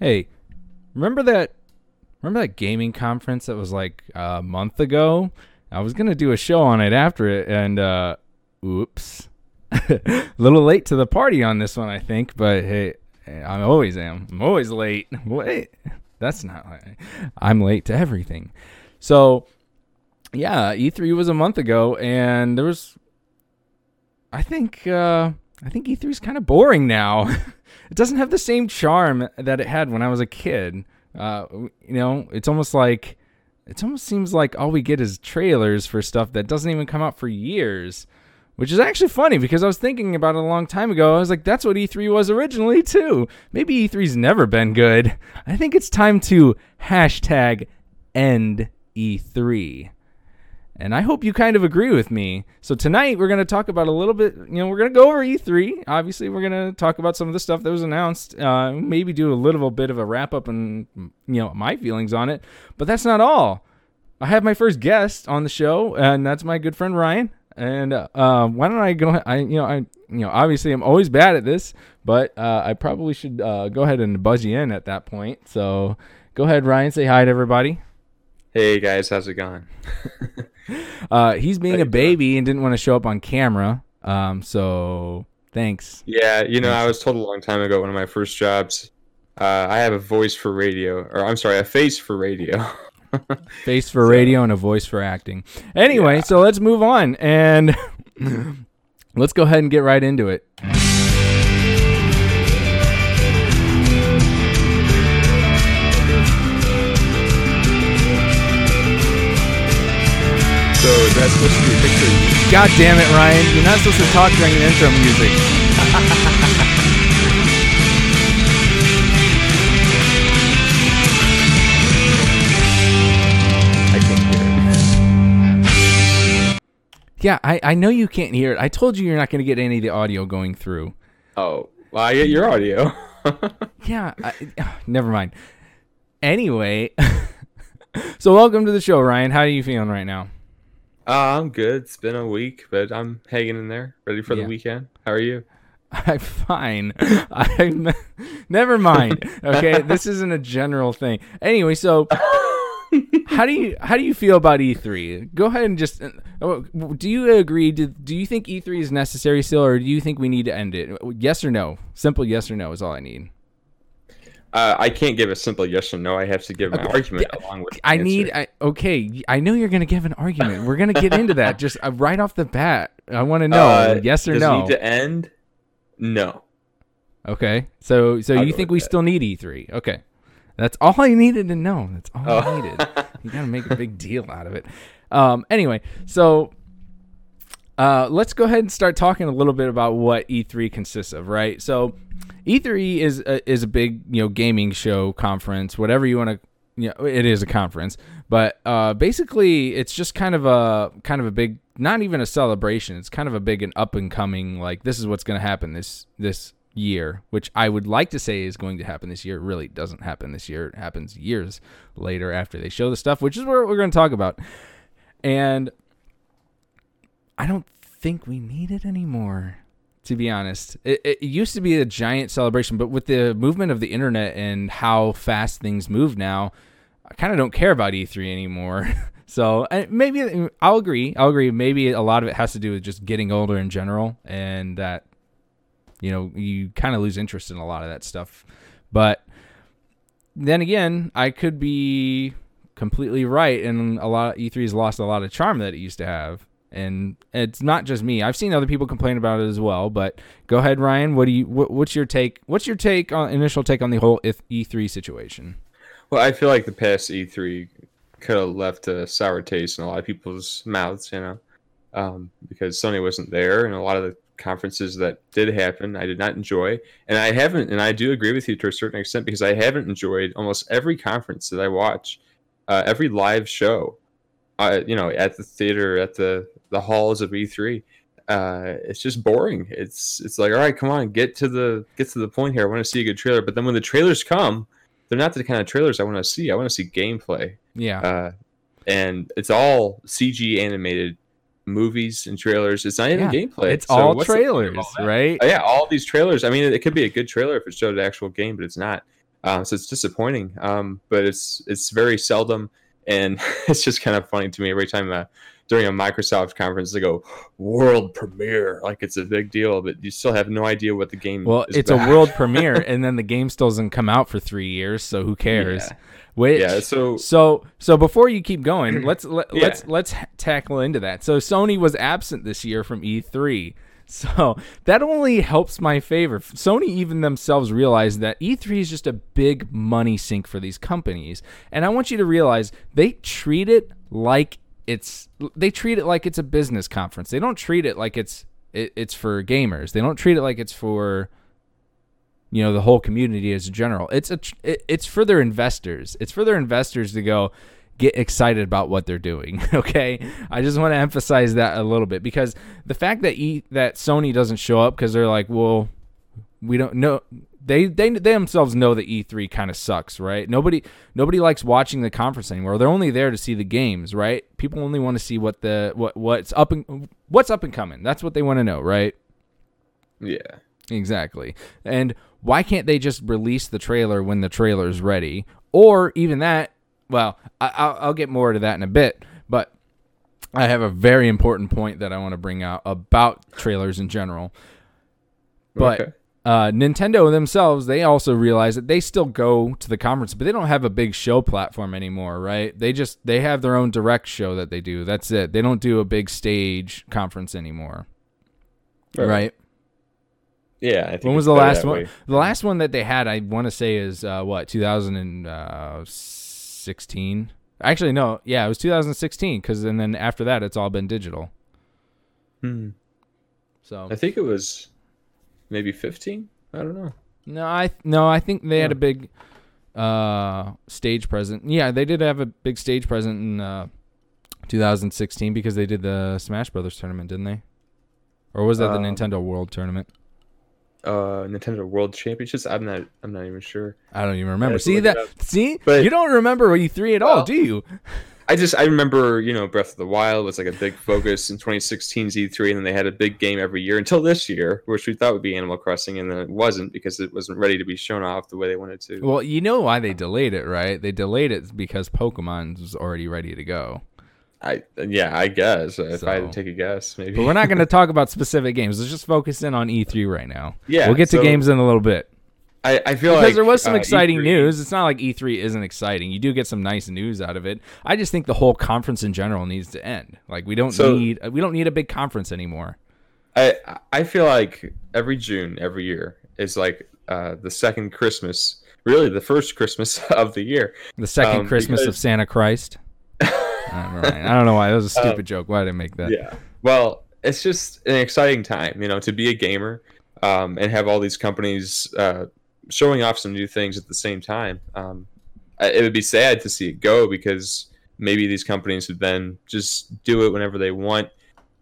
Hey, remember that? Remember that gaming conference that was like a month ago? I was gonna do a show on it after it, and uh, oops, a little late to the party on this one, I think. But hey, I always am. I'm always late. Wait, that's not. I'm late to everything. So, yeah, E3 was a month ago, and there was. I think. Uh, I think E3 is kind of boring now. it doesn't have the same charm that it had when I was a kid. Uh, you know, it's almost like it almost seems like all we get is trailers for stuff that doesn't even come out for years. Which is actually funny because I was thinking about it a long time ago. I was like, that's what E3 was originally, too. Maybe E3's never been good. I think it's time to hashtag end E3. And I hope you kind of agree with me. So tonight we're going to talk about a little bit, you know, we're going to go over E3. Obviously, we're going to talk about some of the stuff that was announced, uh, maybe do a little bit of a wrap up and, you know, my feelings on it. But that's not all. I have my first guest on the show, and that's my good friend Ryan. And uh, um, why don't I go? I you know I you know obviously I'm always bad at this, but uh, I probably should uh, go ahead and buzz you in at that point. So go ahead, Ryan. Say hi to everybody. Hey guys, how's it going? uh, he's being a baby and didn't want to show up on camera. Um, so thanks. Yeah, you know, I was told a long time ago, one of my first jobs, uh, I have a voice for radio, or I'm sorry, a face for radio. face for so, radio and a voice for acting. Anyway, yeah. so let's move on and let's go ahead and get right into it. So is that supposed to be a picture? God damn it, Ryan! You're not supposed to talk during the intro music. I can't hear it. Yeah, I, I know you can't hear it. I told you you're not going to get any of the audio going through. Oh, well, I get your audio. yeah, I, uh, never mind. Anyway, so welcome to the show, Ryan. How are you feeling right now? Uh, I'm good. It's been a week, but I'm hanging in there, ready for yeah. the weekend. How are you? I'm fine. I'm never mind. Okay, this isn't a general thing. Anyway, so how do you how do you feel about E3? Go ahead and just uh, do you agree? Do, do you think E3 is necessary still, or do you think we need to end it? Yes or no? Simple yes or no is all I need. Uh, I can't give a simple yes or no. I have to give an okay. argument along with. I need. I, okay, I know you're going to give an argument. We're going to get into that just uh, right off the bat. I want to know uh, yes or does no. It need to end? No. Okay, so so I'll you think we that. still need E3? Okay, that's all I needed to know. That's all oh. I needed. you got to make a big deal out of it. Um. Anyway, so uh, let's go ahead and start talking a little bit about what E3 consists of, right? So E3 is a, is a big you know gaming show conference, whatever you want to. You know, it is a conference, but uh, basically it's just kind of a kind of a big, not even a celebration. It's kind of a big and up and coming. Like this is what's going to happen this this year, which I would like to say is going to happen this year. It really doesn't happen this year. It happens years later after they show the stuff, which is what we're going to talk about. And I don't think we need it anymore to be honest. It, it, used to be a giant celebration, but with the movement of the internet and how fast things move now, I kind of don't care about E3 anymore. so maybe I'll agree. I'll agree. Maybe a lot of it has to do with just getting older in general, and that you know you kind of lose interest in a lot of that stuff. But then again, I could be completely right, and a lot of E3 has lost a lot of charm that it used to have and it's not just me. I've seen other people complain about it as well. But go ahead, Ryan. What do you? What, what's your take? What's your take on initial take on the whole E3 situation? Well, I feel like the past E3 could have left a sour taste in a lot of people's mouths. You know, um, because Sony wasn't there, and a lot of the conferences that did happen, I did not enjoy, and I haven't, and I do agree with you to a certain extent because I haven't enjoyed almost every conference that I watch, uh, every live show. Uh, you know, at the theater, at the the halls of E3. Uh, it's just boring. It's it's like, all right, come on, get to the get to the point here. I want to see a good trailer. But then when the trailers come, they're not the kind of trailers I want to see. I want to see gameplay. Yeah. Uh, and it's all CG animated movies and trailers. It's not even yeah, gameplay. It's so all trailers, right? Oh, yeah, all these trailers. I mean, it, it, could be a good trailer if it showed an actual game, but it's not. Uh, so it's disappointing. Um, but it's it's very seldom, and it's just kind of funny to me every time uh, during a Microsoft conference they go world premiere like it's a big deal, but you still have no idea what the game. Is. Well, it's a world premiere, and then the game still doesn't come out for three years, so who cares? Yeah. Which, Yeah, so- so so before you keep going, let's let, Yeah. let's let's tackle into that. So Sony was absent this year from E3. So that only helps my favor. Sony even themselves realized that E3 is just a big money sink for these companies. And I want you to realize they treat it like it's they treat it like it's a business conference. They don't treat it like it's it, it's for gamers. They don't treat it like it's for you know the whole community as a general. It's a it, it's for their investors. It's for their investors to go get excited about what they're doing. Okay, I just want to emphasize that a little bit because the fact that e, that Sony doesn't show up because they're like, well, we don't know. They, they they themselves know that E3 kind of sucks, right? Nobody nobody likes watching the conference anymore. They're only there to see the games, right? People only want to see what the what what's up and what's up and coming. That's what they want to know, right? yeah. Exactly. And why can't they just release the trailer when the trailer's ready? Or even that, well, I, I'll, I'll get more to that in a bit, but I have a very important point that I want to bring out about trailers in general. But Okay. Uh, Nintendo themselves, they also realize that they still go to the conference, but they don't have a big show platform anymore, right? They just they have their own direct show that they do. That's it. They don't do a big stage conference anymore, right? Yeah. I think When was the last one? way. The last one that they had, I want to say, is uh, what 2016. Actually, no, yeah, it was 2016. Because and then after that, it's all been digital. Hmm. So I think it was maybe 15. I don't know. no, I no, I think they had a big uh, stage present. Yeah, they did have a big stage present in uh, 2016 because they did the Smash Brothers tournament, didn't they? Or was that the Um, Nintendo World Tournament? Uh, Nintendo World Championships. I'm not. I'm not even sure. I don't even remember. See that? See, But- you don't remember E3 at all, do you? I just I remember you know Breath of the Wild was like a big focus in 2016's E3, and then they had a big game every year until this year, which we thought would be Animal Crossing, and then it wasn't because it wasn't ready to be shown off the way they wanted to. Well, you know why they delayed it, right? They delayed it because Pokemon was already ready to go. I yeah, I guess uh, if I had to take a guess, maybe. But we're not going to talk about specific games. Let's just focus in on E3 right now. Yeah, we'll get to so- games in a little bit I, I feel because like there was some uh, exciting E3 news. It's not like E3 isn't exciting. You do get some nice news out of it. I just think the whole conference in general needs to end. Like we don't So- need we don't need a big conference anymore. I I feel like every June every year is like uh, the second Christmas, really the first Christmas of the year. The second Um, Christmas of Santa Christ. Uh. I don't know why that was a Um, stupid joke. Why did I make that? Yeah. Well, it's just an exciting time, you know, to be a gamer um, and have all these companies uh, showing off some new things at the same time. Um, it would be sad to see it go because maybe these companies would then just do it whenever they want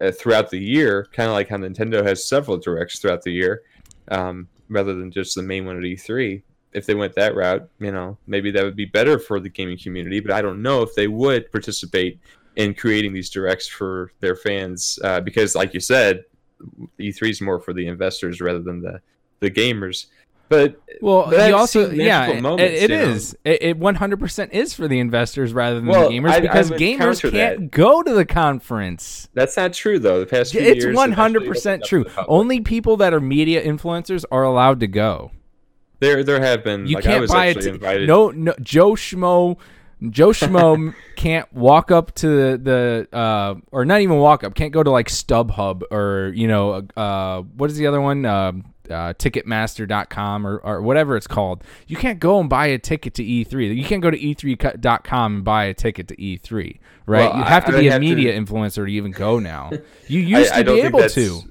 uh, throughout the year, kind of like how Nintendo has several directs throughout the year, um, rather than just the main one at E3. If they went that route, you know, maybe that would be better for the gaming community. But I don't know if they would participate in creating these directs for their fans uh, because, like you said, E3 is more for the investors rather than the the gamers. But Well, but you also yeah, it- moments, it you is. It, it 100% is for the investors rather than Well, the gamers I- I because would gamers can't that. go to the conference. That's not true though. The past few It's years, 100% true. to the public. Only people that are media influencers are allowed to go. there there have been You like can't was buy actually No, no, Joe Schmo, Joe Schmo can't walk up to the, the uh, or not even walk up. Can't go to like StubHub or you know, uh, what is the other one? Um uh, Ticketmaster.com or, or whatever it's called. You can't go and buy a ticket to E3. You can't go to E3.com and buy a ticket to E3, right? Well, you I- have to I be a have to- media influencer to even go now. You used I to be able that's- to.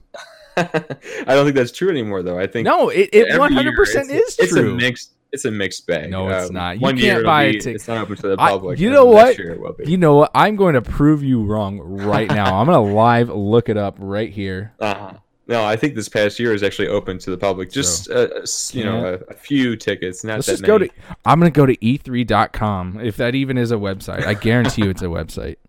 I don't think that's true anymore though. I think No, it, it every one year hundred percent it's- is it's true. a mixed it's a mixed bag. No, it's Um, not. You One can't year buy a be- tick- It's not open to the I- public. you know what? year it will be. You know what? I'm going to prove you wrong right now. I'm going to live look it up right here. Uh-huh. No, I think this past year is actually open to the public. Just uh, s- you know, a, a few tickets, not Let's that just many. go to. I'm going to go to e3.com if that even is a website. I guarantee you it's a website.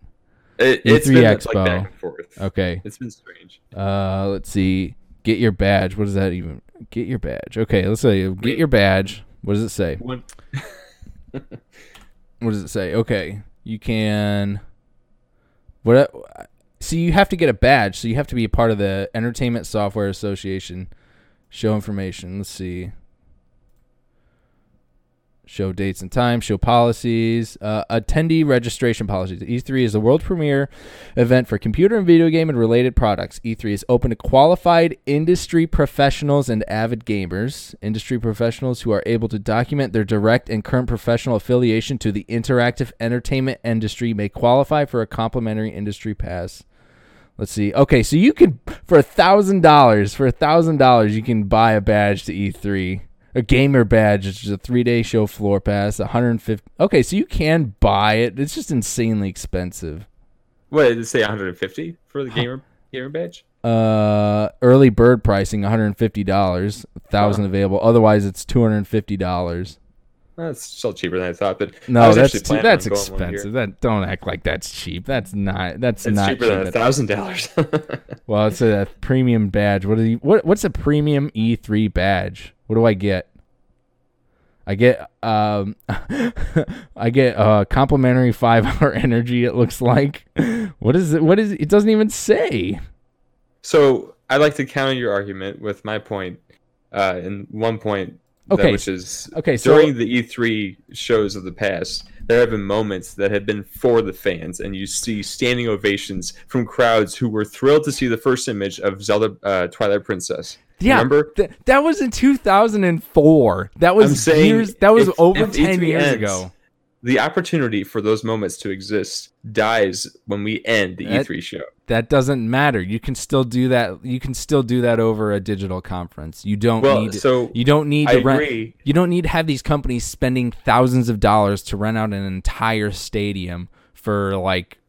It, it's E3 been like Expo. back and forth. Okay. It's been strange. Uh, let's see. Get your badge. What does that even? Get your badge. Okay, let's say get your badge. What does it say? One, What does it say? Okay, you can. What? So you have to get a badge. So you have to be a part of the Entertainment Software Association. Show information. Let's see. Show dates and times. Show policies. Uh, attendee registration policies. E3 is the world premiere event for computer and video game and related products. E3 is open to qualified industry professionals and avid gamers. Industry professionals who are able to document their direct and current professional affiliation to the interactive entertainment industry may qualify for a complimentary industry pass. Let's see. Okay, so you can for a thousand dollars for a thousand dollars you can buy a badge to E3. A gamer badge, which is a three day show floor pass, 150. Okay, so you can buy it. It's just insanely expensive. what did it say? 150 for the gamer gamer badge? Uh, early bird pricing, 150 dollars, thousand available. Otherwise, it's 250 dollars. That's still cheaper than I thought. But No, that's too, that's on going one year. expensive. That don't act like that's cheap. That's not. That's It's not cheaper cheap than a thousand dollars. Well, it's a premium badge. What is what? What's a premium E3 badge? What do I get? I get um, I get uh complimentary five hour energy. It looks like. What is it? What is it? It doesn't even say. So I'd like to counter your argument with my point, uh, in one point, that- Okay. which is Okay, so during the E3 shows of the past, there have been moments that have been for the fans, and you see standing ovations from crowds who were thrilled to see the first image of Zelda uh, Twilight Princess. Yeah, Remember? th- that was in 2004. That was saying years. That was if- over if 10 years ends, ago. The opportunity for those moments to exist dies when we end the That- E3 show. That doesn't matter. You can still do that. You can still do that over a digital conference. You don't Well, need. so you don't need I rent. agree. You don't need to have these companies spending thousands of dollars to rent out an entire stadium for like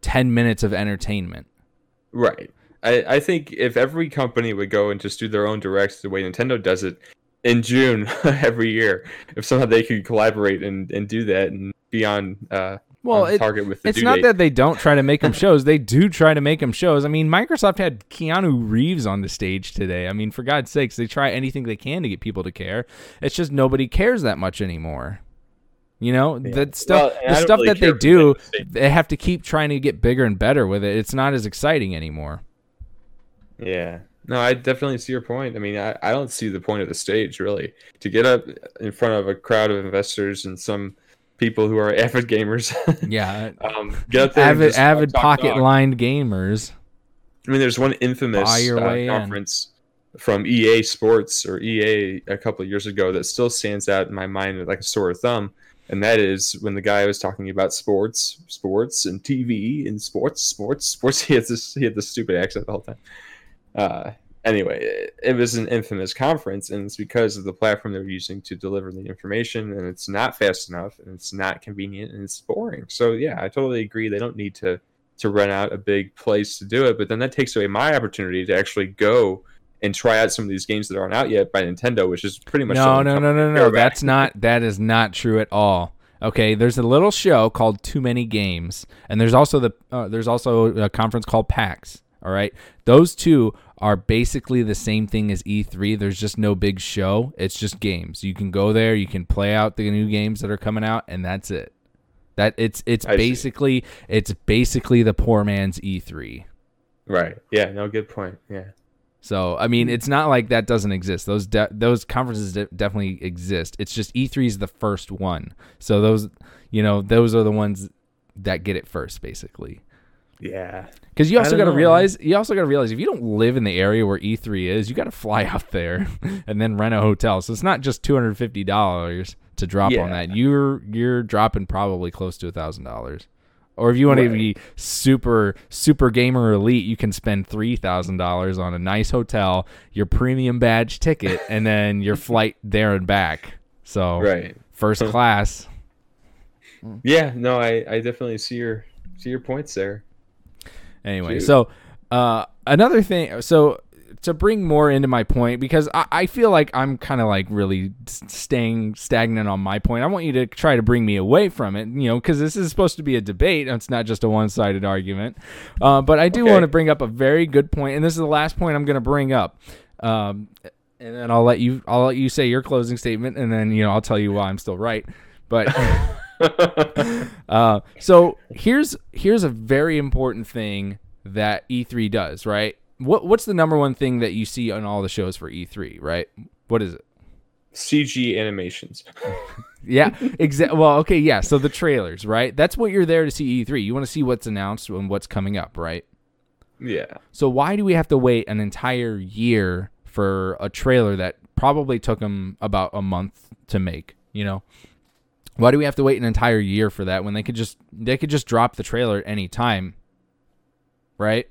10 minutes of entertainment. Right. I, I think if every company would go and just do their own directs the way Nintendo does it in June every year, if somehow they could collaborate and, and do that and be on uh Well, on it- target with the It's due not date. that they don't try to make them shows. They do try to make them shows. I mean, Microsoft had Keanu Reeves on the stage today. I mean, for God's sakes, they try anything they can to get people to care. It's just nobody cares that much anymore. You know, that stuff, Well, the stuff really that they do, they have to keep trying to get bigger and better with it. It's not as exciting anymore. Yeah. No, I definitely see your point. I mean, I, I don't see the point of the stage really. To get up in front of a crowd of investors and some people who are avid gamers, Yeah, um, get up there and avid just avid pocket lined gamers. I mean, there's one infamous uh, way in. conference from EA Sports or EA a couple of years ago that still stands out in my mind like a sore thumb, and that is when the guy was talking about sports, sports, and TV and sports, sports, sports. He had this he had this stupid accent the whole time. Uh, anyway, it, it was an infamous conference, and it's because of the platform they're using to deliver the information, and it's not fast enough, and it's not convenient, and it's boring. So yeah, I totally agree. They don't need to to rent out a big place to do it, but then that takes away my opportunity to actually go and try out some of these games that aren't out yet by Nintendo, which is pretty much No, no, no, no, no. That's not. That is not true at all. Okay, there's a little show called Too Many Games, and there's also the uh, there's also a conference called PAX. All right, those two are basically the same thing as E3. There's just no big show. It's just games. You can go there, you can play out the new games that are coming out, and that's it. That it's it's I see. basically it's basically the poor man's E3. right. Yeah, no, good point. Yeah. So I mean, it's not like that doesn't exist. Those de- those conferences de- definitely exist. It's just E3 is the first one. So those, you know, those are the ones that get it first, basically. Yeah. Because you also got to realize, you also got to realize, if you don't live in the area where E3 is, you got to fly out there and then rent a hotel. So it's not just two hundred fifty dollars to drop on that. You're you're dropping probably close to a thousand dollars. Or if you want to be super super gamer elite, you can spend three thousand dollars on a nice hotel, your premium badge ticket, and then your flight there and back. So Right. first class. Yeah. No, I, I definitely see your see your points there. Anyway, Shoot. so uh, another thing, so to bring more into my point, because I, I feel like I'm kind of like really staying stagnant on my point. I want you to try to bring me away from it, you know, because this is supposed to be a debate. It's not just a one sided argument. Uh, but I do Okay. want to bring up a very good point, and this is the last point I'm going to bring up. Um, and then I'll let you I'll let you say your closing statement, and then you know I'll tell you why I'm still right. But uh, so here's here's a very important thing that E3 does, right? What what's the number one thing that you see on all the shows for E3, right? What is it? CG animations. yeah, exactly. Well, okay, yeah. So the trailers, right? That's what you're there to see E3. You want to see what's announced and what's coming up, right? Yeah. So why do we have to wait an entire year for a trailer that probably took them about a month to make? You know, why do we have to wait an entire year for that when they could just they could just drop the trailer at any time, right?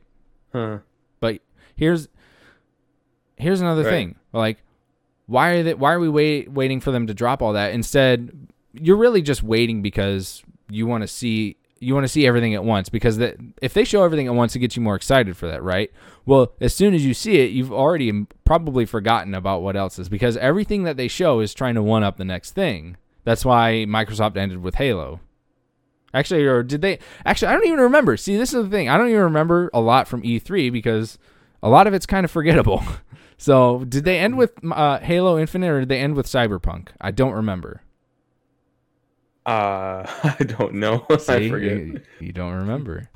Huh. But here's here's another Right. thing. Like, why are they, why are we wait, waiting for them to drop all that? Instead, you're really just waiting because you want to see you want to see everything at once. Because that if they show everything at once, it gets you more excited for that, right? Well, as soon as you see it, you've already probably forgotten about what else is because everything that they show is trying to one up the next thing. That's why Microsoft ended with Halo. Actually, or did they? Actually, I don't even remember. See, this is the thing. I don't even remember a lot from E3 because a lot of it's kind of forgettable. So, did they end with uh, Halo Infinite or did they end with Cyberpunk? I don't remember. Uh, I don't know. I forget. You, you don't remember.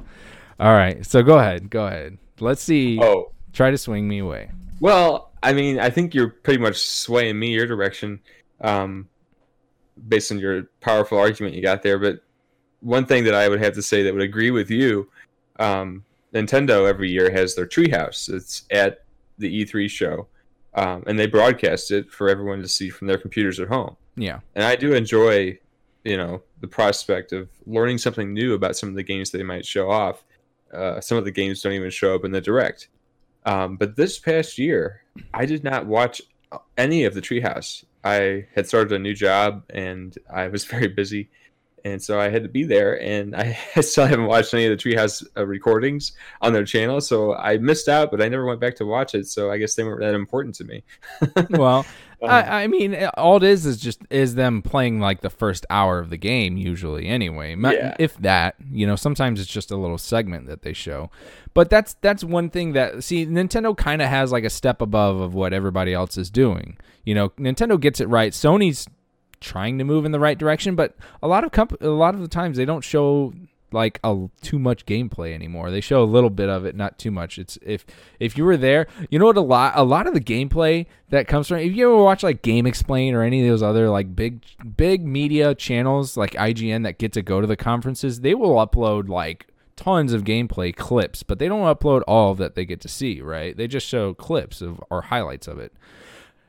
All right. So, go ahead. Go ahead. Let's see. Oh, Try to swing me away. well, I mean, I think you're pretty much swaying me your direction, um, based on your powerful argument you got there. But one thing that I would have to say that would agree with you, um, Nintendo every year has their treehouse. It's at the E3 show, um, and they broadcast it for everyone to see from their computers at home. Yeah. and I do enjoy, you know, the prospect of learning something new about some of the games they might show off. Uh, some of the games don't even show up in the direct. Um, but this past year, I did not watch any of the Treehouse. I had started a new job and I was very busy, and so I had to be there. And I still haven't watched any of the Treehouse uh, recordings on their channel, so I missed out. But I never went back to watch it, so I guess they weren't that important to me. Well, Um, I, I mean, all it is is just is them playing like the first hour of the game usually. Anyway, Yeah. if that, you know, sometimes it's just a little segment that they show. But that's that's one thing that see Nintendo kind of has like a step above of what everybody else is doing. You know, Nintendo gets it right. Sony's trying to move in the right direction, but a lot of comp- a lot of the times they don't show like a too much gameplay anymore. They show a little bit of it, not too much. It's if if you were there, you know what a lot a lot of the gameplay that comes from if you ever watch like GameXplain or any of those other like big big media channels like IGN that get to go to the conferences, they will upload like tons of gameplay clips, but they don't upload all that they get to see, right? They just show clips of or highlights of it.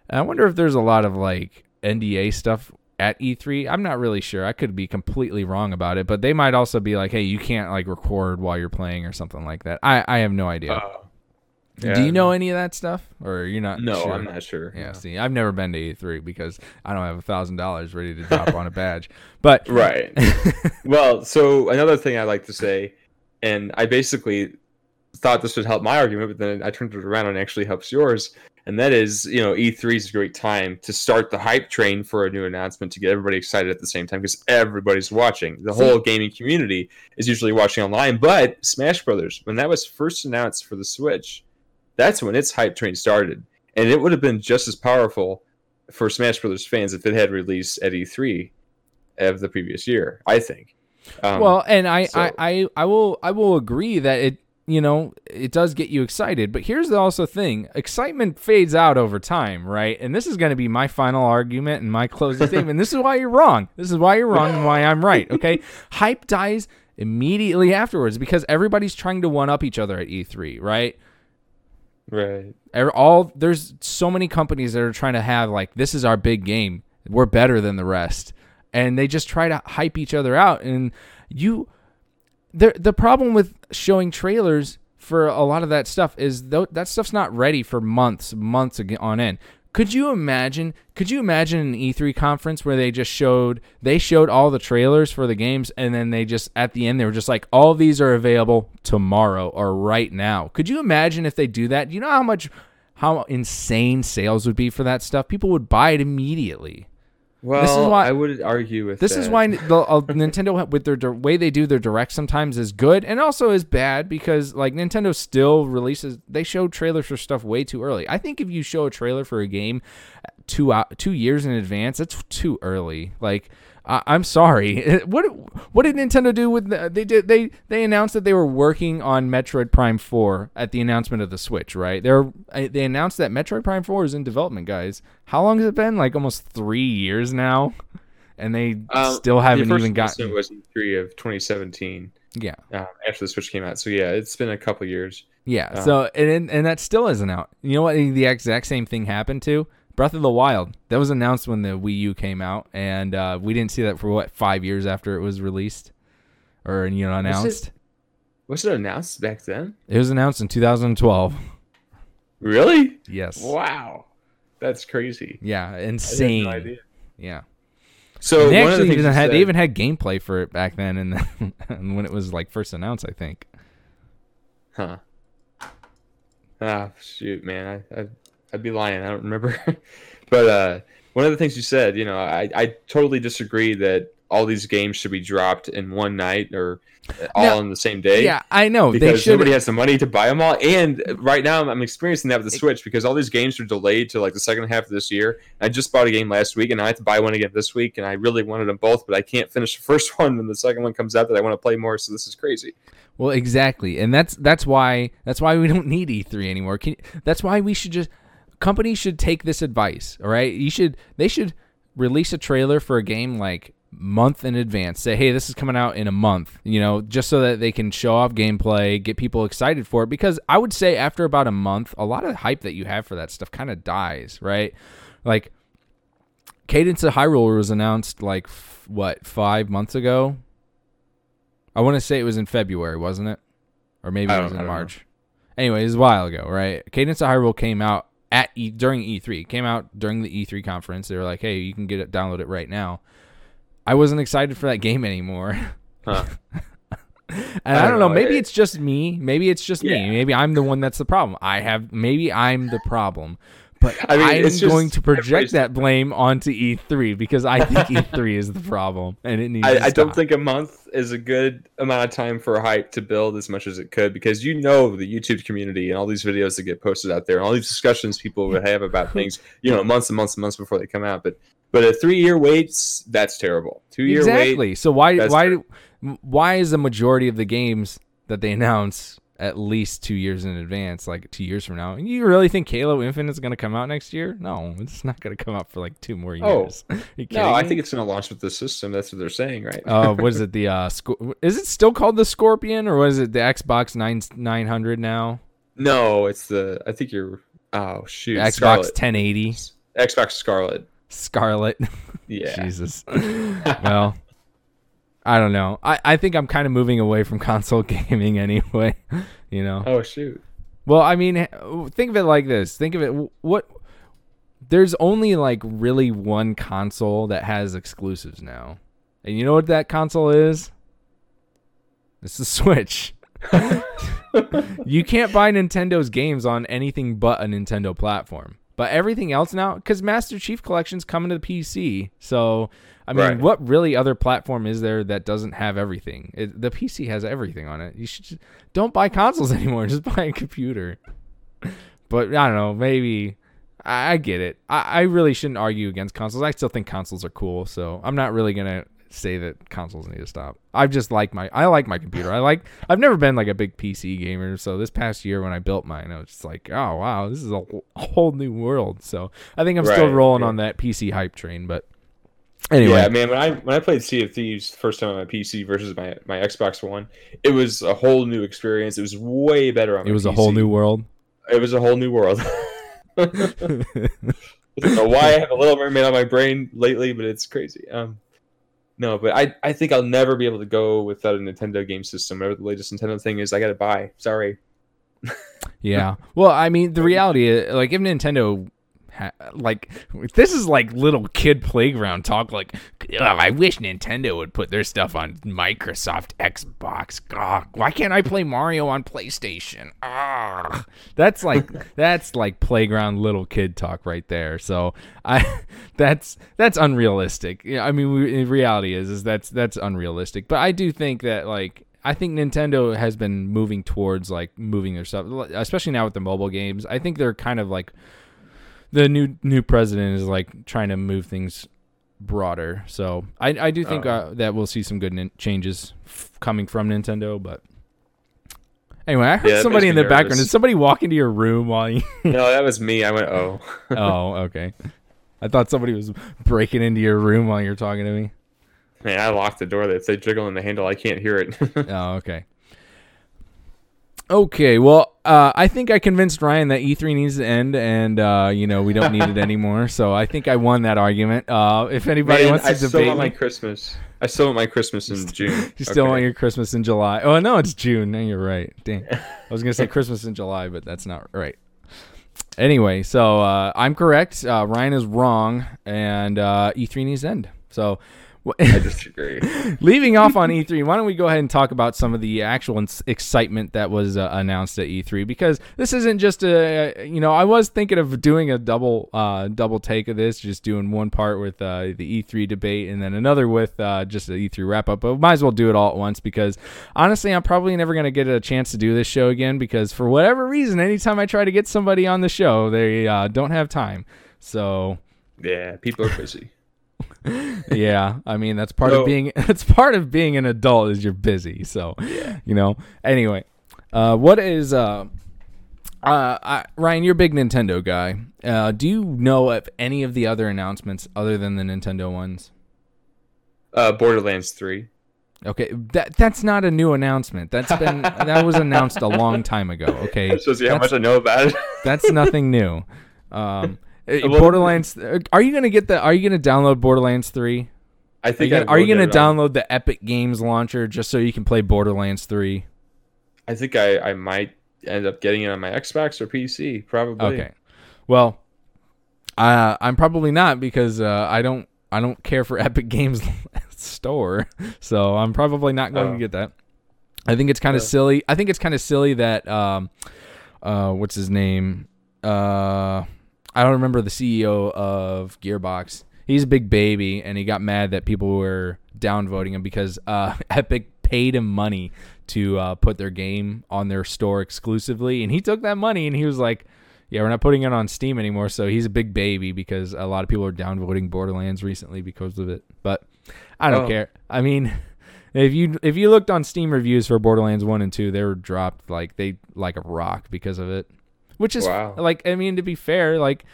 And I wonder if there's a lot of like NDA stuff at E3. I'm not really sure. I could be completely wrong about it, but they might also be like, "Hey, you can't like record while you're playing or something like that." I I have no idea. Uh, Do you know any of that stuff, or you're not? No, sure? I'm not sure. Yeah, No. see, I've never been to E3 because I don't have a thousand dollars ready to drop on a badge. But Right. well, so another thing I like to say, and I basically thought this would help my argument, but then I turned it around and it actually helps yours. And that is, you know, E3 is a great time to start the hype train for a new announcement to get everybody excited at the same time because everybody's watching. The whole gaming community is usually watching online. But Smash Brothers, when that was first announced for the Switch, that's when its hype train started. And it would have been just as powerful for Smash Brothers fans if it had released at E3 of the previous year. I think. Um, well, and I, so- I, I, I will, I will agree that it, you know, it does get you excited. But here's the also thing: excitement fades out over time, right? And this is going to be my final argument and my closing statement. This is why you're wrong. This is why you're wrong and why I'm right. Okay, hype dies immediately afterwards because everybody's trying to one up each other at E3, right? right. All there's so many companies that are trying to have like this is our big game we're better than the rest and they just try to hype each other out and you the the problem with showing trailers for a lot of that stuff is tho- that stuff's not ready for months months on end could you imagine could you imagine an E3 conference where they just showed they showed all the trailers for the games and then they just at the end they were just like all these are available tomorrow or right now. Could you imagine if they do that? You know how much how insane sales would be for that stuff? People would buy it immediately. Well, This is why- I would argue with This that. is why the, uh, Nintendo with their way they do their direct sometimes is good and also is bad because like Nintendo still releases they show trailers for stuff way too early. I think if you show a trailer for a game two out two years in advance, that's too early. Like I I'm sorry. What what did Nintendo do with the, they did they they announced that they were working on Metroid Prime 4 at the announcement of the Switch, right? They're uh, they announced that Metroid Prime 4 is in development, guys. How long has it been? Like almost 3 years now. And they Um, still haven't first even gotten was E3 of 2017 Yeah. um, after the Switch came out. So yeah, it's been a couple years. Yeah. Oh. So and and that still isn't out. You know what? The exact same thing happened to Breath of the Wild. That was announced when the Wii U came out, and uh, we didn't see that for what five years after it was released, or you know announced. Was it announced back then? It was announced in 2012. Really? Yes. Wow, that's crazy. Yeah. Insane. no idea. Yeah. So they one of the actually even had they even had gameplay for it back then, and then when it was like first announced, I think. Huh. Ah, shoot, man. I, I I'd be lying. I don't remember. but uh, one of the things you said, you know, I, I totally disagree that all these games should be dropped in one night or all No. on the same day. Yeah, I know Because nobody has the money to buy them all, and right now I'm experiencing that with the Switch because all these games are delayed to like the second half of this year. I just bought a game last week, and I have to buy one again this week, and I really wanted them both, but I can't finish the first one, and the second one comes out that I want to play more. So this is crazy. Well, exactly, and that's that's why that's why we don't need E3 anymore. Can, that's why we should just companies should take this advice. All right, you should they should release a trailer for a game like month in advance. Say, hey, this is coming out in a month. You know, just so that they can show off gameplay, get people excited for it. Because I would say after about a month, a lot of hype that you have for that stuff kind of dies. Right, like. Cadence of Hyrule was announced like f- what five months ago, I want to say it was in February, wasn't it? Or maybe it was in don't know. March. Anyway, it was a while ago, right? Cadence of Hyrule came out at e- during E3. It came out during the E3 conference. They were like, "Hey, you can get it, download it right now." I wasn't excited for that game anymore. Huh. And I I don't don't know. know. Maybe It- it's just me. Maybe it's just Yeah. me. Maybe I'm the one that's the problem. I have. Maybe I'm the problem. But I mean, I'm it's going to project that blame onto E3 because I think E3 is the problem, and it needs. I, to I don't think a month is a good amount of time for hype to build as much as it could because you know the YouTube community and all these videos that get posted out there and all these discussions people would have about things, you know, months and months and months before they come out. But but a three year waits, that's terrible. Two year exactly. wait, so why why why is the majority of the games that they announce at least two years in advance, like two years from now? And You really think Halo Infinite is going to come out next year? No, it's not going to come out for like two more Oh, years. You no, I think it's going to launch with the system. That's what they're saying, right? uh, what is it? The uh, is it still called the Scorpion or was it the Xbox nine nine hundred now? no, it's the. I think you're. Oh shoot, Xbox Scarlett. 1080 Xbox Scarlett. Scarlett. Yeah. Jesus. well, I don't know. I, I think I'm kind of moving away from console gaming anyway. You know. Oh shoot. Well, I mean, think of it like this. Think of it. What? There's only like really one console that has exclusives now, and you know what that console is? It's the Switch. you can't buy Nintendo's games on anything but a Nintendo platform. But everything else now, because Master Chief Collection's coming to the PC. So, I mean, Right. what really other platform is there that doesn't have everything? It, the PC has everything on it. You should just, don't buy consoles anymore. Just buy a computer. But I don't know. Maybe I, I get it. I, I really shouldn't argue against consoles. I still think consoles are cool. So I'm not really gonna say that consoles need to stop. I just like my I like my computer. I like I've never been like a big PC gamer. So this past year when I built mine, I was just like, oh wow, this is a, a whole new world. So I think I'm still rolling yeah. on that PC hype train. But anyway, Yeah, man. When I when I played Sea of Thieves the first time on my PC versus my my Xbox One, it was a whole new experience. It was way better on. it was a whole new world. It was a whole new world. I don't know why I have a Little Mermaid on my brain lately, but it's crazy. Um, no, but I I think I'll never be able to go without a Nintendo game system. Whatever the latest Nintendo thing is, I got to buy. Sorry. Yeah. Well, I mean, the reality is, like, if Nintendo ha- like this is like little kid playground talk. Like, "Ugh, I wish Nintendo would put their stuff on Microsoft Xbox. God, why can't I play Mario on PlayStation? Ah, that's like that's like playground little kid talk right there. So I that's that's unrealistic. Yeah, I mean, we, reality is is that's that's unrealistic. But I do think that like I think Nintendo has been moving towards like moving their stuff, especially now with the mobile games. I think they're kind of like the new new president is like trying to move things broader. So I I do think Oh. uh, that we'll see some good nin- changes f- coming from Nintendo. But anyway, I heard Yeah, somebody in the background. Did somebody walk into your room while you? no, that was me. I went, oh. oh, okay. I thought somebody was breaking into your room while you're talking to me. Man, I locked the door. If they jiggle in the handle, I can't hear it. Oh, okay. Okay, well, uh, I think I convinced Ryan that E3 needs to end, and uh, you know we don't need it anymore. So I think I won that argument. Uh, if anybody Man, wants to I still debate want my Christmas. I still want my Christmas in June. you still Okay. want your Christmas in July. Oh no, it's June. No, you're right. Dang, I was gonna say Christmas in July, but that's not right. Anyway, so uh, I'm correct. Uh, Ryan is wrong, and uh, E3 needs to end. So. I disagree. Leaving off on E3, why don't we go ahead and talk about some of the actual ins- excitement that was uh, announced at E3? Because this isn't just a, you know, I was thinking of doing a double, uh, double take of this, just doing one part with uh, the E3 debate and then another with uh, just the E3 wrap up. But might as well do it all at once because honestly, I'm probably never going to get a chance to do this show again because for whatever reason, anytime I try to get somebody on the show, they uh, don't have time. So Yeah, people are busy. Yeah i mean that's part So- of being that's part of being an adult is you're busy so you know anyway uh what is uh uh, I, Ryan, you're a big Nintendo guy. Uh, do you know of any of the other announcements other than the Nintendo ones? Uh, Borderlands 3. Okay, that that's not a new announcement. That's been that was announced a long time ago. Okay, shows you how That's- much I know about it. that's nothing new. Um, Well- Borderlands. uh, Are you gonna get the? Are you gonna download Borderlands three? I Are think you gonna, are you gonna on- download the Epic Games launcher just so you can play Borderlands 3? I think I, I might end up getting it on my Xbox or PC. Probably. Okay. Well, uh, I'm probably not because uh, I don't I don't care for Epic Games store, so I'm probably not going Oh. to get that. I think it's kind of Yeah. silly. I think it's kind of silly that um, uh, what's his name? Uh, I don't remember the CEO of Gearbox. He's a big baby, and he got mad that people were downvoting him because uh, Epic paid him money to uh, put their game on their store exclusively, and he took that money and he was like, "Yeah, we're not putting it on Steam anymore." So he's a big baby because a lot of people are downvoting Borderlands recently because of it. But I don't Oh. care. I mean, if you if you looked on Steam reviews for Borderlands one and two, they were dropped like they like a rock because of it. Which is Wow. like I mean to be fair, like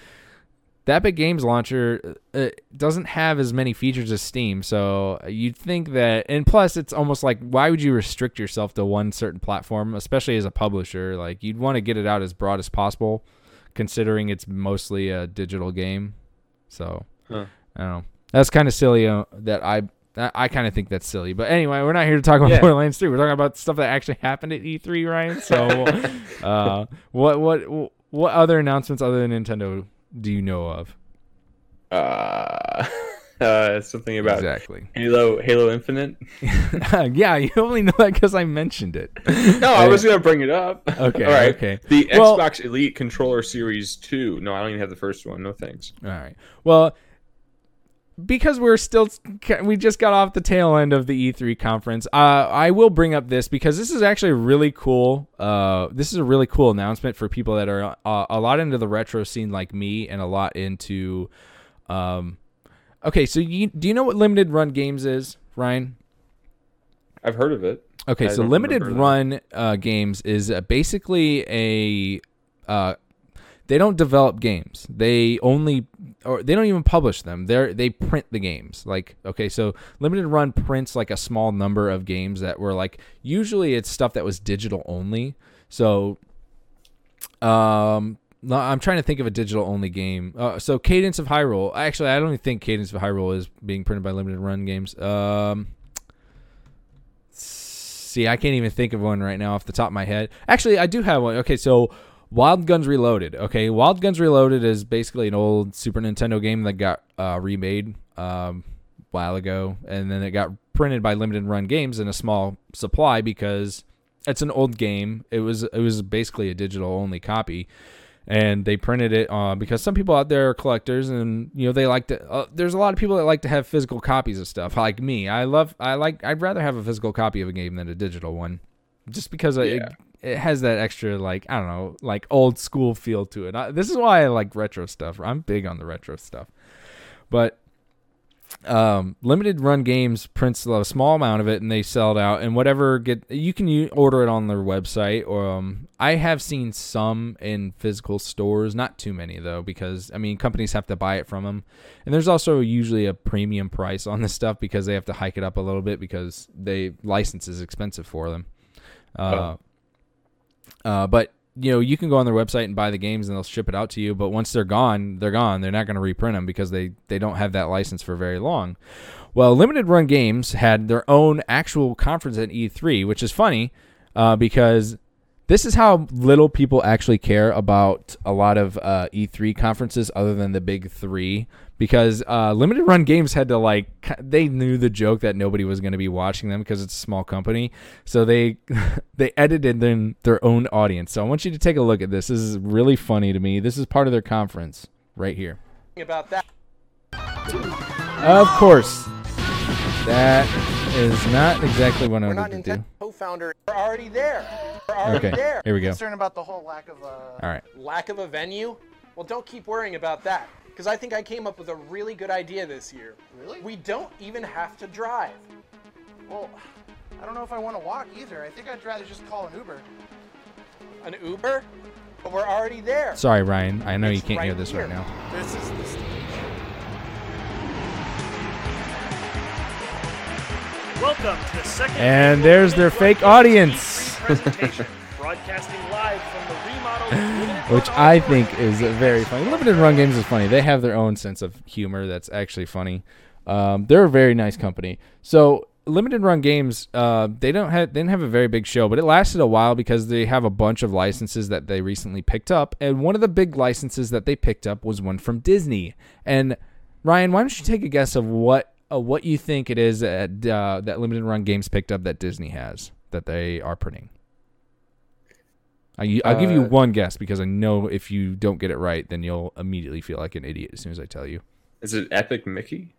the Epic Games launcher uh, doesn't have as many features as Steam, so you'd think that. And plus, it's almost like why would you restrict yourself to one certain platform, especially as a publisher? Like you'd want to get it out as broad as possible, considering it's mostly a digital game. So Huh. I don't know. That's kind of silly. Uh, that I. I I kind of think that's silly, but anyway, we're not here to talk about Yeah. Borderlands 3. We're talking about stuff that actually happened at E3, Ryan. So, uh, what what what other announcements other than Nintendo do you know of? Uh, uh, something about exactly. Halo Halo Infinite. yeah, you only know that because I mentioned it. No, I was gonna bring it up. Okay, All right. okay. The Well- Xbox Elite Controller Series Two. No, I don't even have the first one. No thanks. All right. Well, because we're still we just got off the tail end of the E3 conference. Uh, I will bring up this because this is actually really cool. Uh, this is a really cool announcement for people that are uh, a lot into the retro scene like me and a lot into. Um, okay, so you do you know what limited run games is, Ryan? I've heard of it. Okay, I so limited run uh, games is uh, basically a uh, they don't develop games. They only or they don't even publish them. They they print the games. Like okay, so limited run prints like a small number of games that were like usually it's stuff that was digital only. So um I'm trying to think of a digital only game. Uh, so Cadence of Hyrule. Actually, I don't even think Cadence of Hyrule is being printed by limited run games. Um See, I can't even think of one right now off the top of my head. Actually, I do have one. Okay, so Wild Guns Reloaded. Okay, Wild Guns Reloaded is basically an old Super Nintendo game that got uh, remade um, a while ago, and then it got printed by Limited Run Games in a small supply because it's an old game. It was it was basically a digital only copy, and they printed it uh, because some people out there are collectors, and you know they like to. Uh, there's a lot of people that like to have physical copies of stuff. Like me, I love. I like. I'd rather have a physical copy of a game than a digital one, just because yeah. it, it has that extra like I don't know like old school feel to it. I, this is why I like retro stuff. I'm big on the retro stuff, but um, limited run games prints a small amount of it and they sell it out and whatever get you can u- order it on their website or um, i have seen some in physical stores not too many though because i mean companies have to buy it from them and there's also usually a premium price on this stuff because they have to hike it up a little bit because they license is expensive for them uh, oh. uh, but you know, you can go on their website and buy the games and they'll ship it out to you. But once they're gone, they're gone. They're not going to reprint them because they, they don't have that license for very long. Well, Limited Run Games had their own actual conference at E3, which is funny uh, because this is how little people actually care about a lot of uh, E3 conferences other than the big three because uh, limited run games had to like they knew the joke that nobody was going to be watching them because it's a small company so they they edited in their own audience so i want you to take a look at this this is really funny to me this is part of their conference right here about that of course that is not exactly what I wanted to do. Co-founder are already there. We're already okay, there. Here we go. Concerned about the whole lack of a All right. lack of a venue. Well, don't keep worrying about that because I think I came up with a really good idea this year. Really? We don't even have to drive. Well, I don't know if I want to walk either. I think I'd rather just call an Uber. An Uber? But we're already there. Sorry, Ryan. I know It's you can't right hear this here. right now. This is the stage. Welcome to the second And there's their fake Run Games audience. E3 presentation, broadcasting live from the remodeled Which I think is very funny. Limited Run Games is funny. They have their own sense of humor that's actually funny. Um, they're a very nice company. So Limited Run Games, uh, they don't have they didn't have a very big show, but it lasted a while because they have a bunch of licenses that they recently picked up, and one of the big licenses that they picked up was one from Disney. And Ryan, why don't you take a guess of what uh, what you think it is that uh, that Limited Run Games picked up that Disney has that they are printing? I, I'll give you Uh, one guess because I know if you don't get it right, then you'll immediately feel like an idiot as soon as I tell you. Is it Epic Mickey?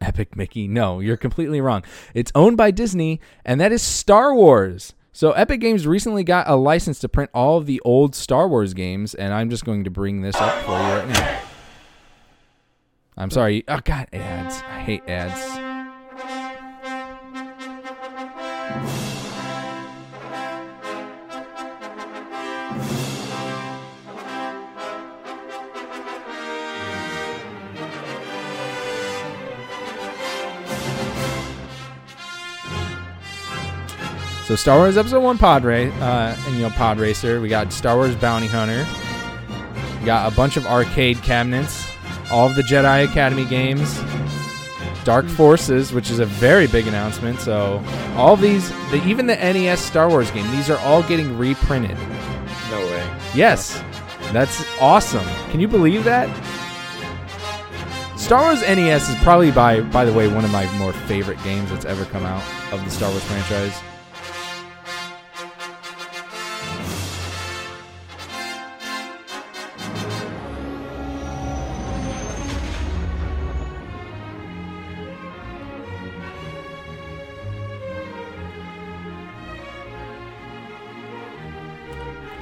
Epic Mickey. No, you're completely wrong. It's owned by Disney, and that is Star Wars. So Epic Games recently got a license to print all of the old Star Wars games, and I'm just going to bring this up for you right now. I'm sorry. Oh God, ads. I hate ads. So Star Wars Episode One Pod Race, uh, and you know Pod Racer. We got Star Wars Bounty Hunter. We got a bunch of arcade cabinets, all of the Jedi Academy games, Dark Forces, which is a very big announcement. So all these, the, even the NES Star Wars game, these are all getting reprinted. No way. Yes, that's awesome. Can you believe that? Star Wars NES is probably by by the way one of my more favorite games that's ever come out of the Star Wars franchise.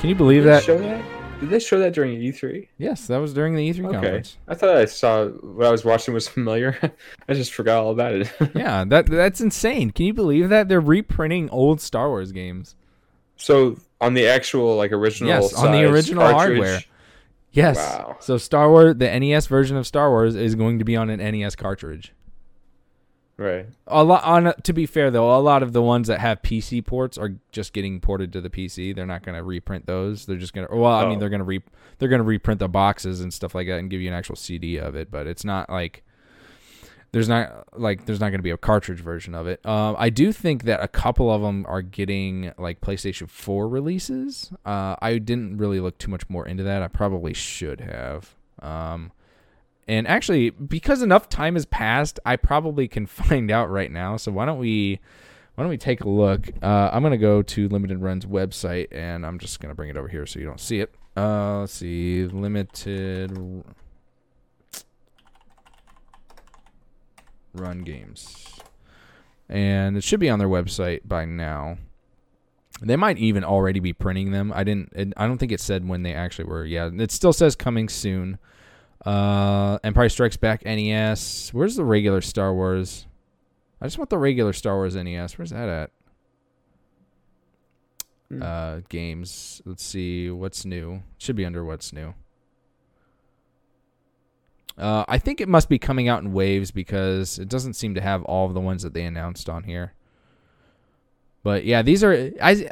Can you believe Did that? show that? Did they show that during E3? Yes, that was during the E3 Okay. conference. I thought I saw what I was watching was familiar. I just forgot all about it. Yeah, that that's insane. Can you believe that they're reprinting old Star Wars games? so on the actual like original Yes, on the original cartridge- hardware. Yes. Wow. So Star Wars, the NES version of Star Wars is going to be on an NES cartridge. Right. A lot on to be fair though, a lot of the ones that have PC ports are just getting ported to the PC. They're not going to reprint those. They're just going to well, I mean Oh. they're going to re they're going to reprint the boxes and stuff like that and give you an actual CD of it, but it's not like there's not like there's not going to be a cartridge version of it. Um, I do think that a couple of them are getting like PlayStation 4 releases. Uh, I didn't really look too much more into that. I probably should have. Um, and actually, because enough time has passed, I probably can find out right now. So why don't we why don't we take a look? Uh, I'm gonna go to Limited Run's website, and I'm just gonna bring it over here so you don't see it. Uh, let's see, Limited Run Games, and it should be on their website by now. They might even already be printing them. I didn't. I don't think it said when they actually were. Yeah, it still says coming soon. Uh, Empire Strikes Back NES. Where's the regular Star Wars? I just want the regular Star Wars NES. Where's that at? Hmm. Uh, games. Let's see what's new. Should be under what's new. Uh, I think it must be coming out in waves because it doesn't seem to have all of the ones that they announced on here. But yeah, these are I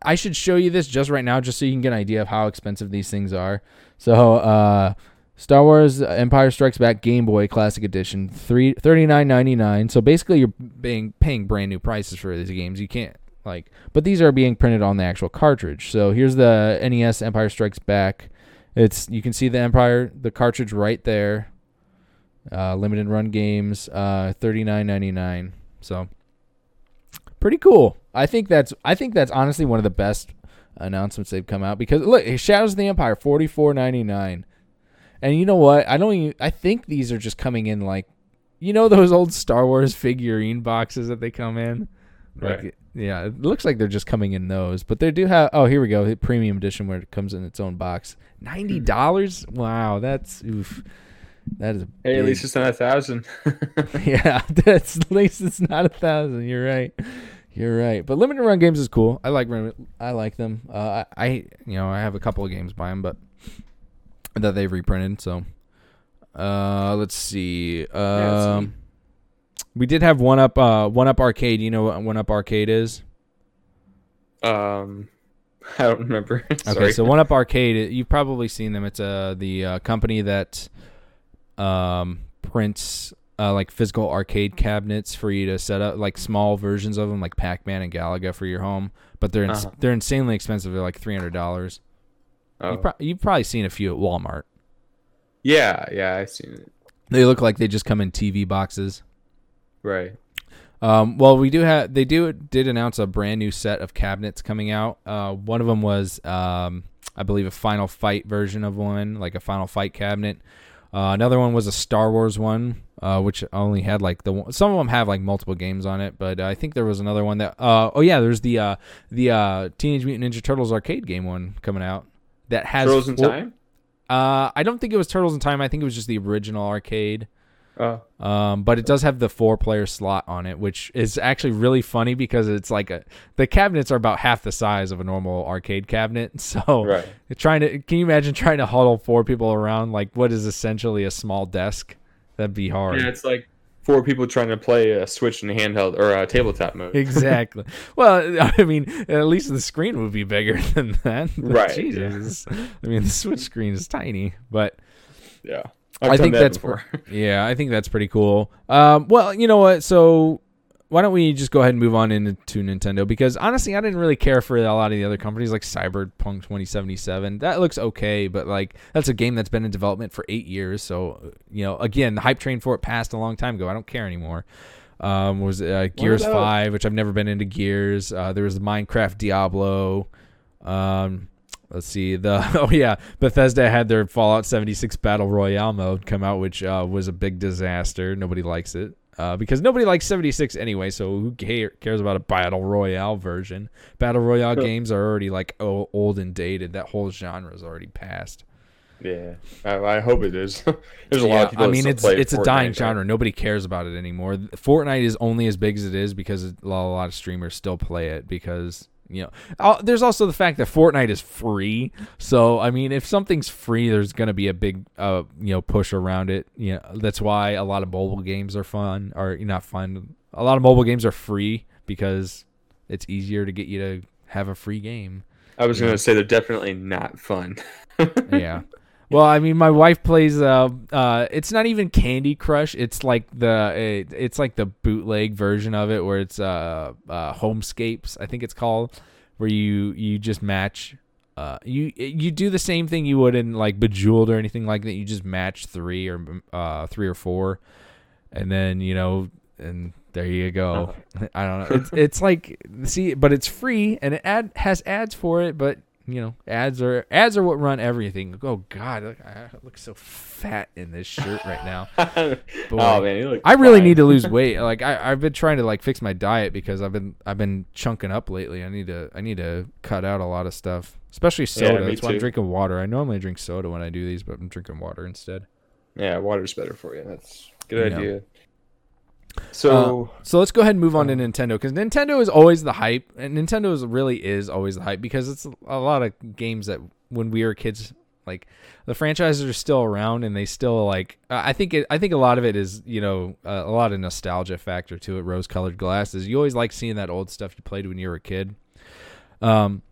I should show you this just right now just so you can get an idea of how expensive these things are. So, uh Star Wars Empire Strikes Back Game Boy Classic Edition, three thirty nine ninety nine. So basically, you're being paying brand new prices for these games. You can't like, but these are being printed on the actual cartridge. So here's the NES Empire Strikes Back. It's you can see the Empire the cartridge right there. Uh, limited run games, uh, thirty nine ninety nine. So pretty cool. I think that's I think that's honestly one of the best announcements they've come out because look, Shadows of the Empire forty four ninety nine. And you know what? I don't even. I think these are just coming in like, you know, those old Star Wars figurine boxes that they come in. Like, Right. yeah, it looks like they're just coming in those, but they do have. Oh, here we go. Premium edition where it comes in its own box. Ninety dollars. Wow, that's oof. That is. Hey, at least it's not a thousand. yeah, that's at least it's not a thousand. You're right. You're right. But limited run games is cool. I like run- I like them. Uh, I, I you know I have a couple of games by them, but that they've reprinted. So, uh, let's see. Um, we did have one up. Uh, one up arcade. You know what one up arcade is? um, I don't remember. Okay, so One Up Arcade, you've probably seen them. It's uh, the uh, company that um, prints uh, like physical arcade cabinets for you to set up, like small versions of them, like Pac-Man and Galaga for your home. But they're ins- Uh-huh. they're insanely expensive. They're like three hundred dollars. Oh. You've, pro- you've probably seen a few at Walmart. yeah, yeah, I've seen it. They look like they just come in TV boxes. Right. Um, well, we do have they do did announce a brand new set of cabinets coming out. Uh, one of them was um, I believe a Final Fight version of one, like a Final Fight cabinet. Uh, another one was a Star Wars one, uh, which only had like the one- some of them have like multiple games on it, but I think there was another one that uh, oh yeah, there's the uh, the uh, Teenage Mutant Ninja Turtles arcade game one coming out that has Turtles in four- Time. Uh, I don't think it was Turtles in Time. I think it was just the original arcade. Oh, Um, but it does have the four player slot on it, which is actually really funny because it's like a the cabinets are about half the size of a normal arcade cabinet. So right. trying to can you imagine trying to huddle four people around like what is essentially a small desk? That'd be hard. Yeah, it's like four people trying to play a Switch in a handheld or a tabletop mode. exactly. well, I mean, at least the screen would be bigger than that. Right, Jesus. I mean, the Switch screen is tiny, but Yeah. I I've done think that that's pr- yeah, I think that's pretty cool. Um, well, you know what? So why don't we just go ahead and move on into Nintendo? Because honestly, I didn't really care for a lot of the other companies like Cyberpunk 2077. That looks okay, but like that's a game that's been in development for eight years. So you know, again, the hype train for it passed a long time ago. I don't care anymore. Um, was uh, Gears Five, which I've never been into Gears. Uh, there was Minecraft Diablo. Um, let's see the oh yeah bethesda had their fallout 76 battle royale mode come out which uh, was a big disaster nobody likes it uh, because nobody likes 76 anyway so who cares about a battle royale version battle royale Sure. games are already like old and dated that whole genre is already past Yeah, I, I hope it is. There's a lot of people. I mean, it's it's a dying Fortnite, genre. Nobody cares about it anymore. Fortnite is only as big as it is because a lot, a lot of streamers still play it because you know. There's also the fact that Fortnite is free. So I mean, if something's free, there's gonna be a big uh you know push around it. You know, that's why a lot of mobile games are fun or not fun. A lot of mobile games are free because it's easier to get you to have a free game. I was gonna say they're definitely not fun. yeah. Well, I mean, my wife plays. Uh, uh, it's not even Candy Crush. It's like the it, it's like the bootleg version of it, where it's uh, uh Homescapes, I think it's called, where you you just match. Uh, you you do the same thing you would in like Bejeweled or anything like that. You just match three or uh three or four, and then you know, and there you go. I don't know. It's it's like see, but it's free and it ad has ads for it, but you know, ads are ads are what run everything. Oh God, look, I look so fat in this shirt right now. Oh man, you I really fine. need to lose weight. Like I, I've been trying to like fix my diet because I've been I've been chunking up lately. I need to I need to cut out a lot of stuff, especially soda. me That's why I'm drinking water. I normally drink soda when I do these, but I'm drinking water instead. Yeah, water's better for you. That's a good Yeah. idea. So So let's go ahead and move on to Nintendo because Nintendo is always the hype, and Nintendo is really is always the hype because it's a lot of games that when we were kids, like the franchises are still around and they still like. uh, I think it. I think a lot of it is you know uh, a lot of nostalgia factor to it. Rose colored glasses. You always like seeing that old stuff you played when you were a kid. Um,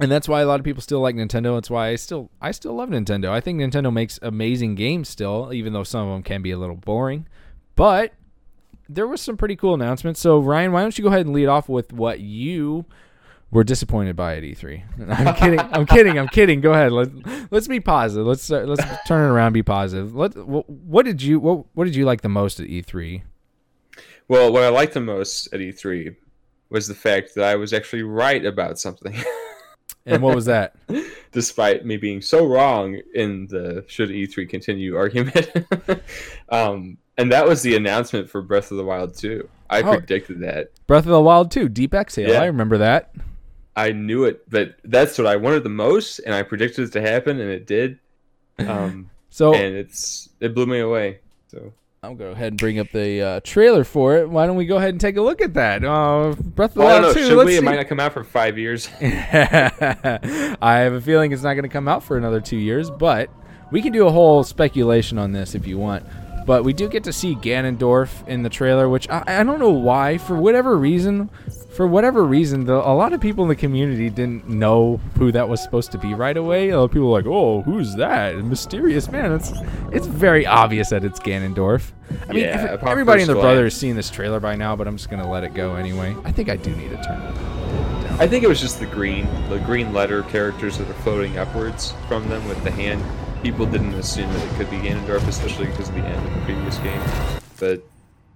and that's why a lot of people still like Nintendo. That's why I still I still love Nintendo. I think Nintendo makes amazing games still, even though some of them can be a little boring. But there was some pretty cool announcements. So Ryan, why don't you go ahead and lead off with what you were disappointed by at E3? I'm kidding. I'm kidding. I'm kidding. Go ahead. Let Let's be positive. Let's uh, let's turn it around. Be positive. Let what, what did you what what did you like the most at E E3? well, what I liked the most at E3 was the fact that I was actually right about something. And what was that? despite me being so wrong in the should E3 continue argument. um, and that was the announcement for Breath of the Wild 2. I Oh. predicted that. Breath of the Wild 2, Deep Exhale. Yeah. I remember that. I knew it, but that's what I wanted the most, and I predicted it to happen, and it did. Um, So and it's it blew me away. So I'll go ahead and bring up the uh, trailer for it. Why don't we go ahead and take a look at that? Uh, Breath of the well, Wild know. 2. Should let's we? It might not come out for five years. I have a feeling it's not going to come out for another two years, but we can do a whole speculation on this if you want. But we do get to see Ganondorf in the trailer, which I, I don't know why. For whatever reason, for whatever reason, the, a lot of people in the community didn't know who that was supposed to be right away. A lot of people were like, "Oh, who's that? Mysterious man." It's it's very obvious that it's Ganondorf. I mean, Yeah, every- everybody in first the brother has seen this trailer by now, but I'm just gonna let it go anyway. I think I do need to turn it. down. I think it was just the green, the green letter characters that are floating upwards from them with the hand. People didn't assume that it could be Ganondorf, especially because of the end of the previous game. But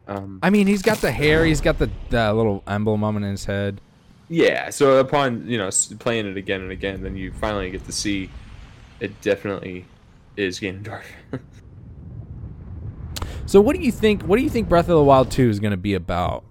um, I mean, he's got the hair. He's got the, the little emblem on his head. yeah, so upon you know playing it again and again, then you finally get to see it definitely is Ganondorf. So, what do you think? What do you think Breath of the Wild Two is going to be about?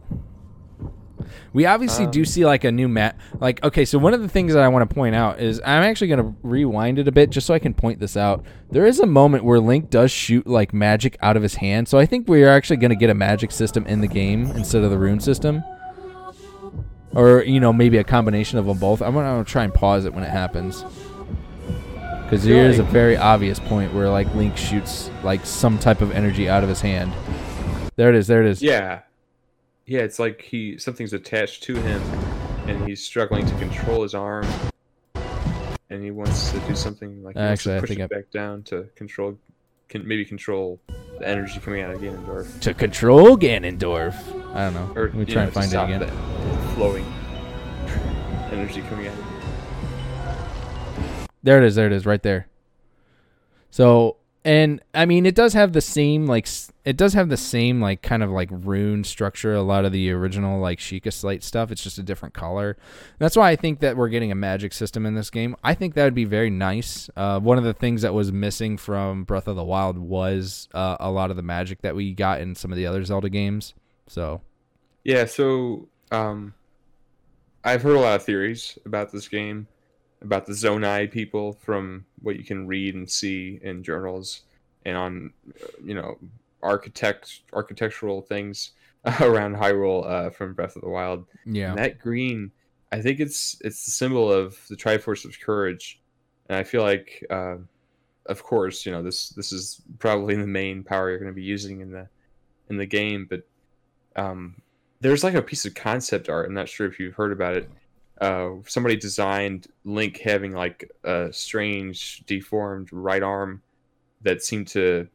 We obviously do um, see like a new map. Like, okay, so one of the things that I want to point out is I'm actually going to rewind it a bit just so I can point this out. There is a moment where Link does shoot like magic out of his hand, so I think we are actually going to get a magic system in the game instead of the rune system, or you know maybe a combination of them both. I'm going to try and pause it when it happens. Because there is a very obvious point where like Link shoots like some type of energy out of his hand. There it is. There it is. yeah, yeah, it's like he something's attached to him, and he's struggling to control his arm, and he wants to do something like Actually, I push think it I- back down to control, can maybe control the energy coming out of Ganondorf. To control Ganondorf. I don't know. or Let me try know, and to find it again. that flowing energy coming out. There it is. There it is. Right there. So, and I mean, it does have the same like it does have the same like kind of like rune structure. A lot of the original like Sheikah Slate stuff. It's just a different color. That's why I think that we're getting a magic system in this game. I think that would be very nice. Uh, one of the things that was missing from Breath of the Wild was uh, a lot of the magic that we got in some of the other Zelda games. So, Yeah, so um, I've heard a lot of theories about this game, about the Zonai people from what you can read and see in journals and on, you know, architect architectural things around Hyrule uh, from Breath of the Wild. yeah. And that green, I think it's it's the symbol of the Triforce of Courage, and I feel like, uh, of course, you know this this is probably the main power you're going to be using in the in the game, but um, there's like a piece of concept art. I'm not sure if you've heard about it. Uh, somebody designed Link having like a strange deformed right arm that seemed to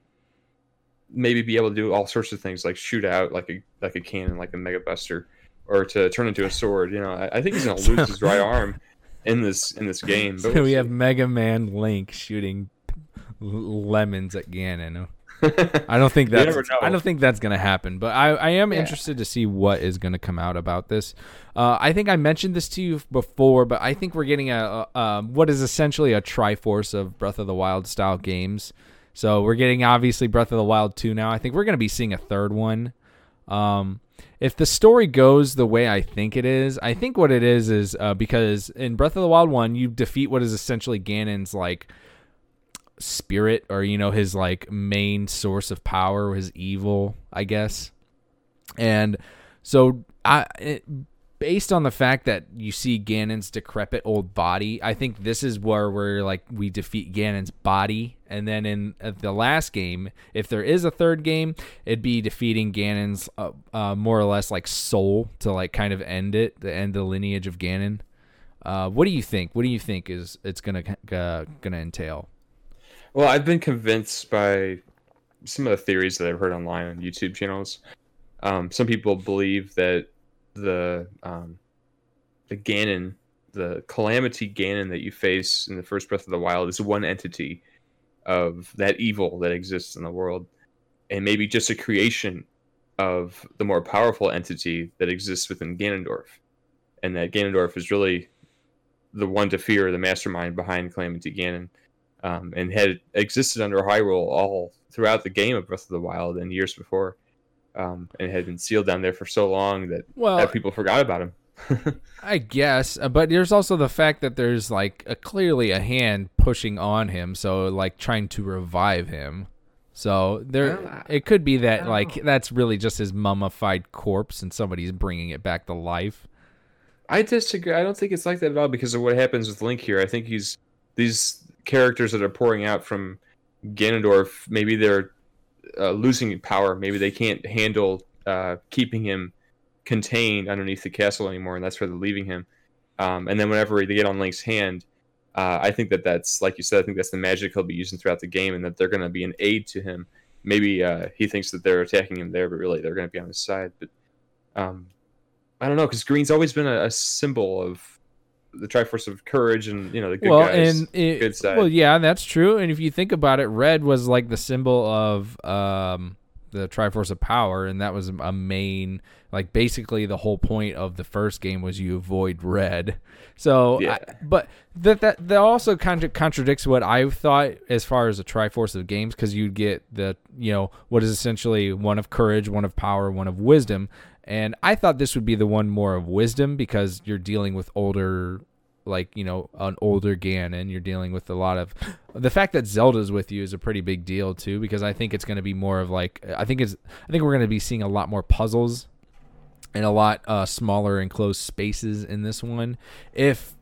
maybe be able to do all sorts of things like shoot out like a like a cannon, like a Mega Buster, or to turn into a sword. You know, I, I think he's gonna lose his right arm in this in this game. But So we have Mega Man Link shooting lemons at Ganon. I don't think that's. I don't think that's gonna happen, but I, I am Yeah. interested to see what is gonna come out about this. Uh, I think I mentioned this to you before, but I think we're getting a, a um, what is essentially a Triforce of Breath of the Wild style games. So we're getting obviously Breath of the Wild two now. I think we're gonna be seeing a third one. Um, if the story goes the way I think it is, I think what it is is uh, because in Breath of the Wild one, you defeat what is essentially Ganon's like spirit or you know his like main source of power his evil i guess. And so i it, based on the fact that you see ganon's decrepit old body i think this is where we're like we defeat ganon's body. And then in uh, the last game if there is a third game it'd be defeating ganon's uh, uh, more or less like soul to like kind of end it to end the lineage of ganon. Uh, what do you think? What do you think is it's gonna uh, gonna entail Well, I've been convinced by some of the theories that I've heard online on YouTube channels. Um, some people believe that the um, the Ganon, the calamity Ganon that you face in the first Breath of the Wild, is one entity of that evil that exists in the world, and maybe just a creation of the more powerful entity that exists within Ganondorf, and that Ganondorf is really the one to fear, the mastermind behind Calamity Ganon um, and had existed under Hyrule all throughout the game of Breath of the Wild and years before, um, and had been sealed down there for so long that, Well, that people forgot about him. I guess, uh, but there's also the fact that there's like a, clearly a hand pushing on him, so like trying to revive him. So there, Well, it could be that like know. that's really just his mummified corpse, and somebody's bringing it back to life. I disagree. I don't think it's like that at all because of what happens with Link here. I think he's these characters that are pouring out from Ganondorf. Maybe they're uh, losing power. Maybe they can't handle uh, keeping him contained underneath the castle anymore, and that's where they're leaving him. Um, and then whenever they get on Link's hand, uh, I think that that's like you said. I think that's the magic he'll be using throughout the game, and that they're going to be an aid to him. Maybe uh, he thinks that they're attacking him there, but really they're going to be on his side. But um, I don't know because green's always been a, a symbol of the Triforce of courage and you know the good well, guys. and it, good side. well, yeah, that's true. And if you think about it, red was like the symbol of um, the Triforce of Power, and that was a main, like basically the whole point of the first game was you avoid red. So, Yeah. I, but that that that also kind of contradicts what I thought as far as the Triforce of games, because you get the you know what is essentially one of courage, one of power, one of wisdom. And I thought this would be the one more of wisdom because you're dealing with older like you know an older Ganon. You're dealing with a lot of the fact that Zelda's with you is a pretty big deal too because I think it's going to be more of like I think it's I think we're going to be seeing a lot more puzzles and a lot uh, smaller enclosed spaces in this one. If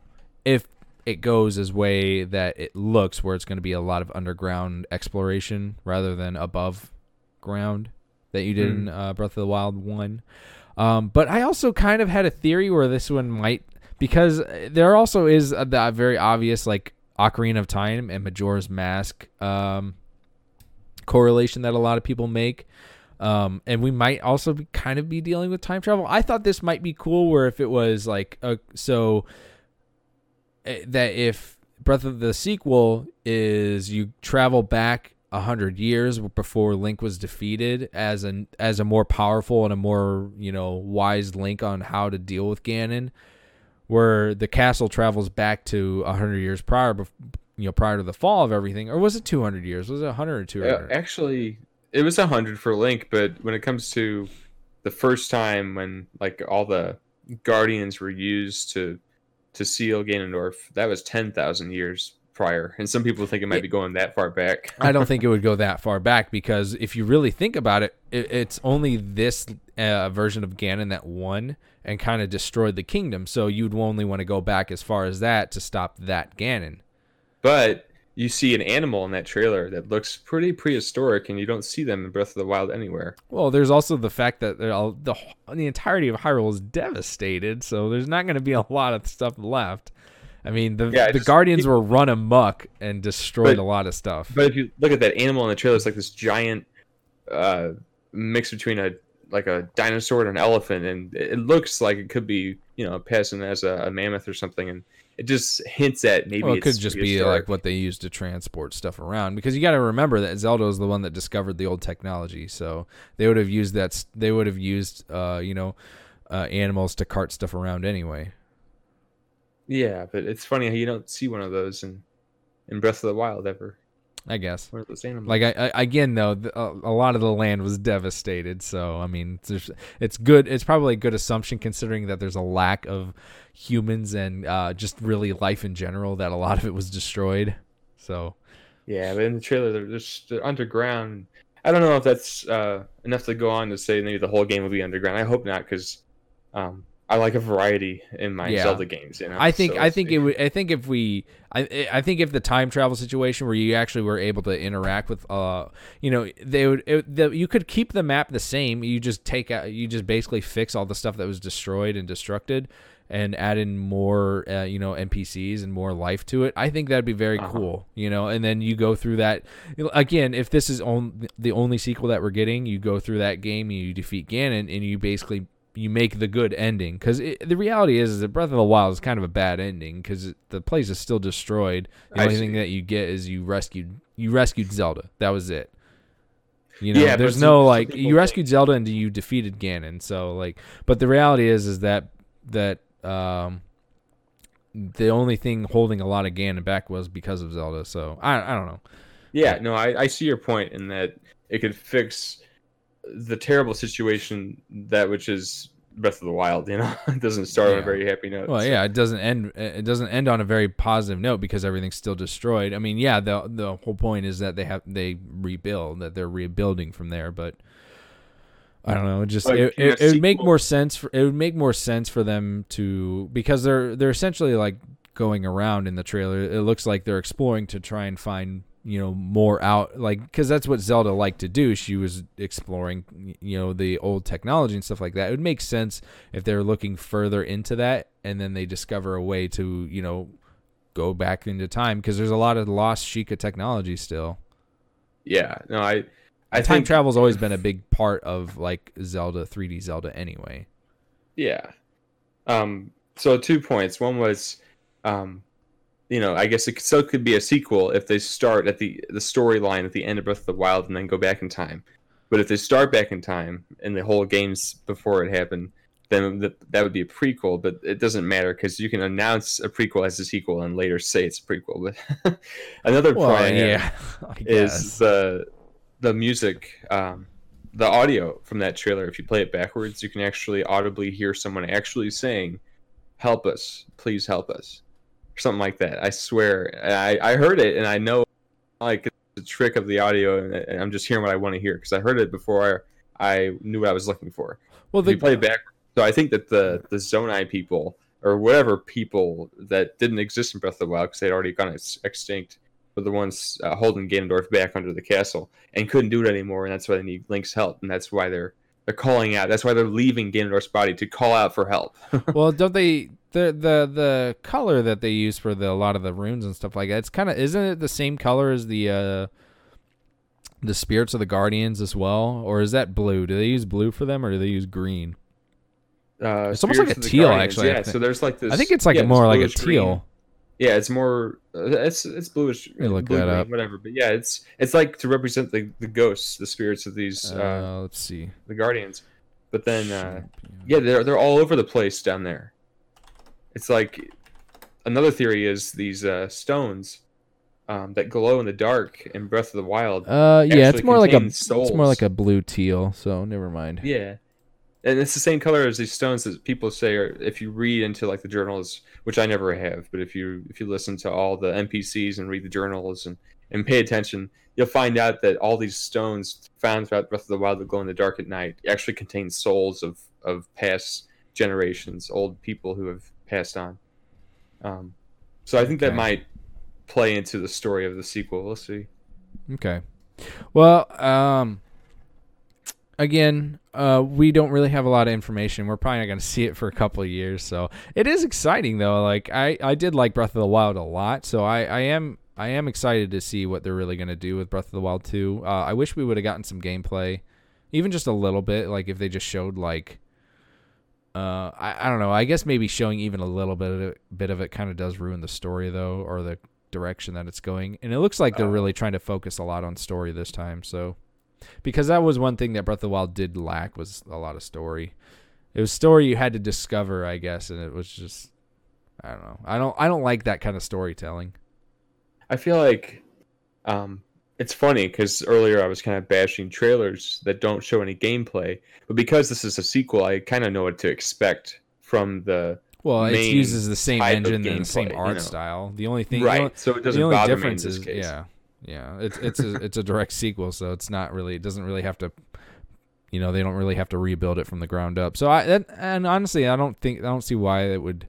if it goes as way that it looks, where it's going to be a lot of underground exploration rather than above ground that you did in uh, Breath of the Wild one. Um, but I also kind of had a theory where this one might because there also is a, that very obvious like Ocarina of Time and Majora's Mask um, correlation that a lot of people make. Um, and we might also be, kind of be dealing with time travel. I thought this might be cool where if it was like a, so eh, that if Breath of the sequel is you travel back a hundred years before Link was defeated as an as a more powerful and a more you know wise Link on how to deal with Ganon, where the castle travels back to a hundred years prior, you know, prior to the fall of everything, or was it two hundred years? Was it hundred or two Uh, actually, it was a hundred for Link, but when it comes to the first time when like all the guardians were used to to seal Ganondorf, that was ten thousand years prior, and some people think it might be going that far back. I don't think it would go that far back because if you really think about it, it it's only this uh, version of Ganon that won and kind of destroyed the kingdom. So you'd only want to go back as far as that to stop that Ganon. But you see an animal in that trailer that looks pretty prehistoric, and you don't see them in Breath of the Wild anywhere. Well, there's also the fact that all, the the entirety of Hyrule is devastated, so there's not going to be a lot of stuff left. I mean, the Yeah, the just- Guardians were run amok and destroyed But- a lot of stuff. But if you look at that animal in the trailer, it's like this giant uh, mix between a like a dinosaur and an elephant, and it it looks like it could be you know passing as a, a mammoth or something, and it just hints at maybe well, it could just be like what they use to transport stuff around because you got to remember that Zelda is the one that discovered the old technology, so they would have used that. They would have used, uh, you know, uh, animals to cart stuff around anyway. Yeah, but it's funny how you don't see one of those in in Breath of the Wild ever. I guess. One of those animals. Like I, I again though, th- a, a lot of the land was devastated. So I mean, there's, it's good. It's probably a good assumption considering that there's a lack of humans and uh, just really life in general. That a lot of it was destroyed. So Yeah, but in the trailer, they're just they're underground. I don't know if that's uh, enough to go on to say maybe the whole game will be underground. I hope not, because um, I like a variety in my Yeah. Zelda games. You know, I think So I think it would. I think if we, I I think if the time travel situation where you actually were able to interact with, uh, you know, they would. It, the, you could keep the map the same. You just take out. You just basically fix all the stuff that was destroyed and destructed, and add in more, uh, you know, NPCs and more life to it. I think that'd be very Uh-huh. cool. You know, and then you go through that again. If this is on, the only sequel that we're getting, you go through that game, you defeat Ganon, and you basically you make the good ending because the reality is, is that Breath of the Wild is kind of a bad ending because the place is still destroyed. The I only see. thing that you get is you rescued you rescued Zelda. That was it. You know, Yeah, there's no some like people you think- rescued Zelda and you defeated Ganon. So like, but the reality is, is that that um the only thing holding a lot of Ganon back was because of Zelda. So I I don't know. Yeah, no, I, I see your point in that it could fix the terrible situation that which is Breath of the Wild. You know, it doesn't start on a very happy note. Well, so- yeah, it doesn't end. It doesn't end on a very positive note because everything's still destroyed. I mean, yeah, the the whole point is that they have they rebuild, that they're rebuilding from there. But I don't know. It just Like, it, it, it would make more sense. For, it would make more sense for them to because they're they're essentially like going around in the trailer. It looks like they're exploring to try and find you know more out like because that's what Zelda liked to do. She was exploring you know the old technology and stuff like that. It would make sense if they're looking further into that and then they discover a way to you know go back into time because there's a lot of lost Sheikah technology still. yeah, no, I I time think travel's always been a big part of like Zelda 3D Zelda anyway. Yeah. Um. So two points. One was, um, you know, I guess it still could be a sequel if they start at the the storyline at the end of Breath of the Wild and then go back in time. But if they start back in time and the whole game's before it happened, then th- that would be a prequel. But it doesn't matter because you can announce a prequel as a sequel and later say it's a prequel. But another point I have is the the music um, the audio from that trailer if you play it backwards you can actually audibly hear someone actually saying help us please help us or something like that i swear i, I heard it and i know like it's a trick of the audio and, and i'm just hearing what i want to hear because i heard it before I, I knew what i was looking for well, they play back. so i think that the the zonai people or whatever people that didn't exist in breath of the wild because they'd already gone ex- extinct were the ones uh, holding Ganondorf back under the castle and couldn't do it anymore, and that's why they need Link's help, and that's why they're they're calling out. That's why they're leaving Ganondorf's body to call out for help. well, don't they the the the color that they use for the a lot of the runes and stuff like that? It's kind of isn't it the same color as the uh the spirits of the guardians as well, or is that blue? Do they use blue for them, or do they use green? Uh, It's almost like a teal, Guardians, actually, Yeah, so there's like this. I think it's like yeah, a more like a bluish green. teal. Yeah, it's more. Uh, it's it's bluish. look blue that green, up. Whatever, but yeah, it's it's like to represent the the ghosts, the spirits of these uh, Uh, let's see. the guardians. But then, uh, yeah, they're they're all over the place down there. It's like another theory is these uh, stones um, that glow in the dark in Breath of the Wild. Uh, yeah, it's more like a contain it's more like a blue teal. So never mind. Yeah. And it's the same color as these stones that people say are if you read into like the journals, which I never have, but if you if you listen to all the NPCs and read the journals and, and pay attention, you'll find out that all these stones found throughout Breath of the Wild that glow in the dark at night actually contain souls of, of past generations, old people who have passed on. Um, so I think that might play into the story of the sequel. We'll see. Okay. Well, um, again, uh, we don't really have a lot of information. We're probably not going to see it for a couple of years. So it is exciting though. Like I, I did like Breath of the Wild a lot. So I, I am I am excited to see what they're really going to do with Breath of the Wild 2. Uh, I wish we would have gotten some gameplay, even just a little bit. Like if they just showed like, uh, I, I don't know. I guess maybe showing even a little bit of it, bit of it kind of does ruin the story though, or the direction that it's going. And it looks like they're really trying to focus a lot on story this time. So because that was one thing that Breath of the Wild did lack was a lot of story. It was story you had to discover, I guess, and it was just I don't know. I don't I don't like that kind of storytelling. I feel like um, it's funny because earlier I was kind of bashing trailers that don't show any gameplay, but because this is a sequel, I kind of know what to expect from the Well, it uses the same engine and the same gameplay, you art know. style. The only thing, right. only- so it doesn't the only bother difference me in this is case. yeah, yeah. It's it's a, it's a direct sequel, so it's not really it doesn't really have to, you know, they don't really have to rebuild it from the ground up. So I that, and honestly, I don't think I don't see why it would.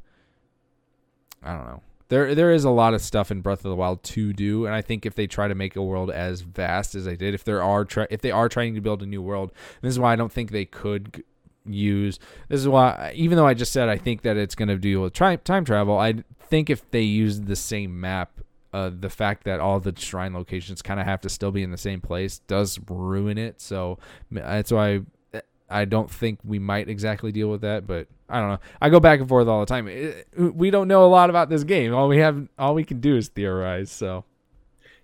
I don't know. There there is a lot of stuff in Breath of the Wild to do, and I think if they try to make a world as vast as they did, if there are if they are trying to build a new world, this is why I don't think they could use. This is why, even though I just said I think that it's going to deal with tri- time travel, I think if they use the same map, uh, the fact that all the shrine locations kind of have to still be in the same place does ruin it. So that's why I don't think we might exactly deal with that, but I don't know. I go back and forth all the time. It- we don't know a lot about this game. All we have, all we can do is theorize. So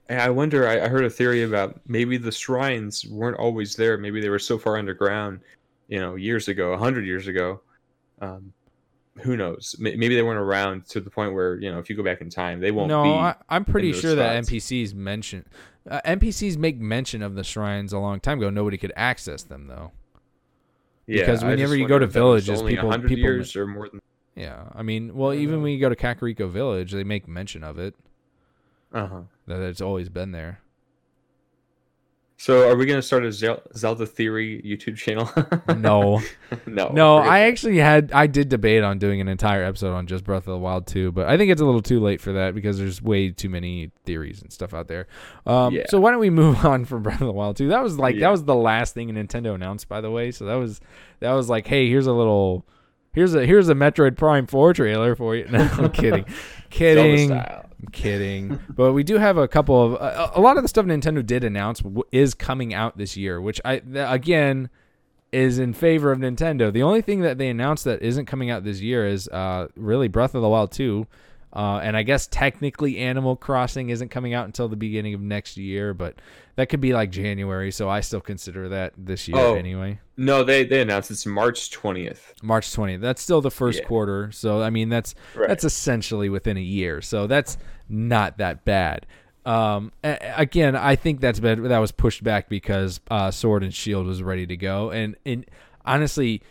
And I wonder. I, I heard a theory about maybe the shrines weren't always there. Maybe they were so far underground, you know, years ago, a hundred years ago. Um, who knows? Maybe they weren't around to the point where you know, if you go back in time, they won't no, be. I, I'm pretty sure that. NPCs mention uh, NPCs make mention of the shrines a long time ago. Nobody could access them though. Yeah, because whenever you go to if that was villages, people- 100 people- years or more than. Yeah, I mean, well, even when you go to Kakariko Village, they make mention of it Uh huh. that it's always been there. So, are we going to start a Zelda Theory YouTube channel? No, no, no, I actually had I did debate on doing an entire episode on just Breath of the Wild 2, but I think it's a little too late for that because there's way too many theories and stuff out there. Um, Yeah. So why don't we move on from Breath of the Wild 2? That was like Yeah. that was the last thing Nintendo announced, by the way. So that was that was like, hey, here's a little. Here's a here's a Metroid Prime 4 trailer for you. No, I'm kidding, kidding. I'm kidding. but we do have a couple of a, a lot of the stuff Nintendo did announce w- is coming out this year, which I th- again is in favor of Nintendo. The only thing that they announced that isn't coming out this year is uh, really Breath of the Wild 2. Uh, and I guess technically Animal Crossing isn't coming out until the beginning of next year, but that could be like January, so I still consider that this year Oh. anyway. No, they they announced it's March 20th. March 20th. That's still the first Yeah. quarter. So I mean that's Right. that's essentially within a year. So that's not that bad. Um, again, I think that's been that was pushed back because uh, Sword and Shield was ready to go, and and honestly,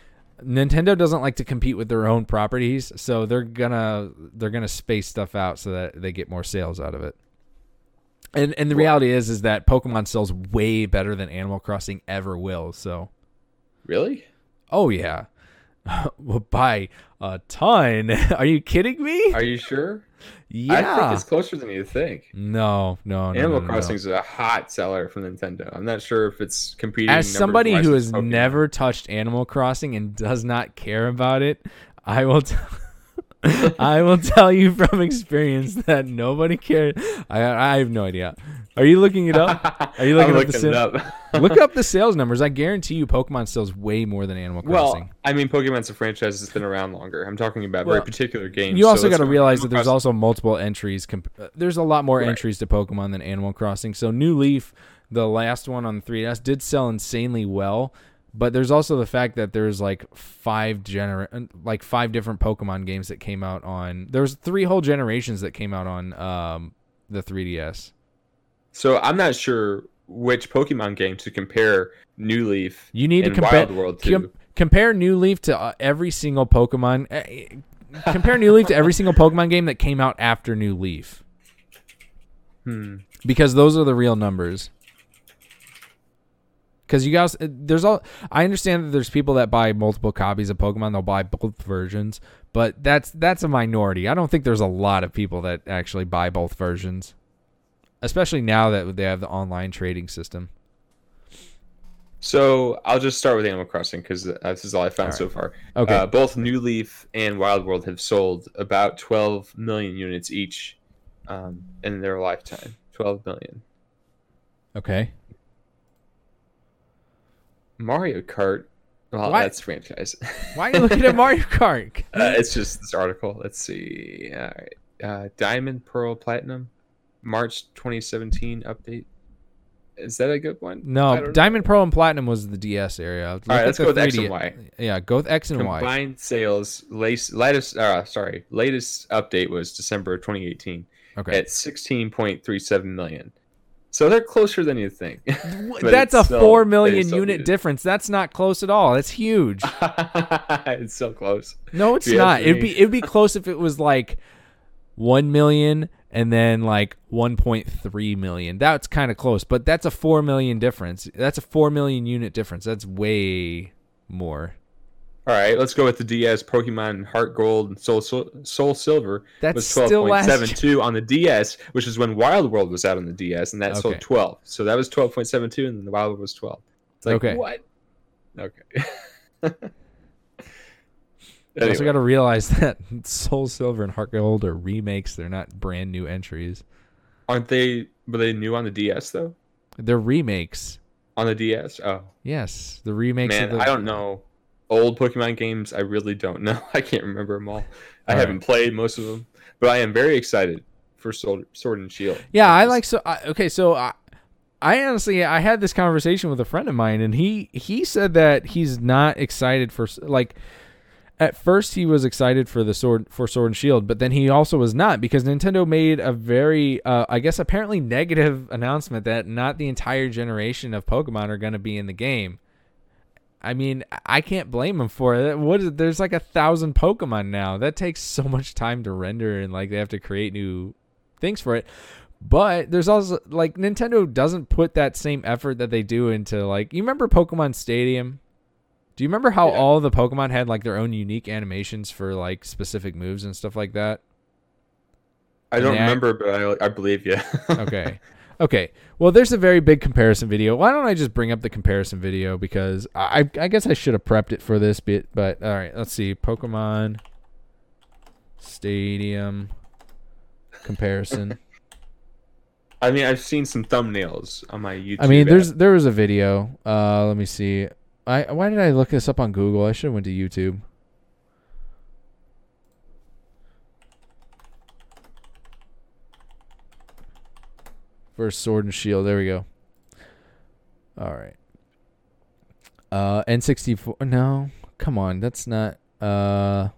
Nintendo doesn't like to compete with their own properties, so they're gonna they're gonna space stuff out so that they get more sales out of it. And and the reality is is that Pokemon sells way better than Animal Crossing ever will. So Really? Oh yeah, well, by a ton. Are you kidding me? Are you sure? Yeah. I think it's closer than you think. no, no, no. Animal no, no. Crossing is a hot seller from Nintendo. I'm not sure if it's competing. As somebody who has Pokemon. never touched Animal Crossing and does not care about it, I will. T- I will tell you from experience that nobody cares. I I have no idea. Are you looking it up? Are you looking up the looking it sales? up. Look up the sales numbers. I guarantee you, Pokemon sells way more than Animal Crossing. well, I mean, Pokemon's a franchise that's been around longer. I'm talking about Well, very particular games. You also let's got to realize that there's Crossing- also multiple entries. Comp- uh, there's a lot more Right. entries to Pokemon than Animal Crossing. So New Leaf, the last one on the 3DS, did sell insanely well. But there's also the fact that there's like five gener- uh, like five different Pokemon games that came out on. There's three whole generations that came out on um, the 3DS. So I'm not sure which Pokemon game to compare New Leaf. You need to compare Wild World to. com- compare New Leaf to uh, every single Pokemon. Uh, compare New Leaf to every single Pokemon game that came out after New Leaf. Hmm. because those are the real numbers. Because you guys, there's all. I understand that there's people that buy multiple copies of Pokemon. They'll buy both versions, but that's that's a minority. I don't think there's a lot of people that actually buy both versions, especially now that they have the online trading system. So I'll just start with Animal Crossing because this is all I found All so far. Okay. Uh, both New Leaf and Wild World have sold about 12 million units each um, in their lifetime. 12 million. okay. Mario Kart. Well, Why- that's franchise. Why are you looking at Mario Kart? uh, it's just this article. Let's see. All right. Uh, Diamond, Pearl, Platinum, March 2017 update. Is that a good one? No, don't know. Diamond, Pearl, and Platinum was the DS area. Look All right, let's go with X 3D and Y. Yeah, go with X and Y. Combined sales, latest, latest, uh, sorry, latest update was December 2018 Okay. at 16.37 million. So they're closer than you think. That's a still- four million unit difference. That's not close at all. That's huge. it's so close. No, it's not. It'd be it'd be close if it was like one million and then like one point three million. That's kind of close, but that's a four million difference. That's a four million unit difference. That's way more. All right, let's go with the DS Pokemon Heart Gold and Soul Soul, Silver. That's was still last- 12.72 on the DS, which is when Wild World was out on the DS, and that Okay. sold 12. So that was 12.72, and then the Wild World was 12. It's like Okay. what? Okay. You also got to realize that Soul Silver and Heart Gold are remakes. They're not brand new entries. Aren't they? Were they new on the DS though? They're remakes. On the DS? Oh Yes, the remakes. man, of the, I don't know. Old Pokemon games, I really don't know. I can't remember them all. I All haven't played most of them, but I am very excited for Sword, Sword and Shield. Yeah, I like so. I, okay, so I, I honestly I had this conversation with a friend of mine, and he he said that he's not excited for like. At first, he was excited for the sword for Sword and Shield, but then he also was not because Nintendo made a very, uh, I guess, apparently negative announcement that not the entire generation of Pokemon are going to be in the game. I mean, I can't blame him for it. What is there's like a thousand Pokemon now. That takes so much time to render and like they have to create new things for it. But there's also like Nintendo doesn't put that same effort that they do into like you remember Pokemon Stadium? Do you remember how Yeah. all the Pokemon had like their own unique animations for like specific moves and stuff like that? I don't they act- remember, but I, I believe you. Okay. Okay. Well, there's a very big comparison video. Why don't I just bring up the comparison video because I I guess I should have prepped it for this bit, but all right, let's see. Pokemon Stadium comparison. I mean, I've seen some thumbnails on my YouTube. I mean, there's app. there was a video. Uh, let me see. I why did I look this up on Google? I should have went to YouTube. First Sword and Shield, there we go. All right. Uh, N64. No, come on, that's not. Uh.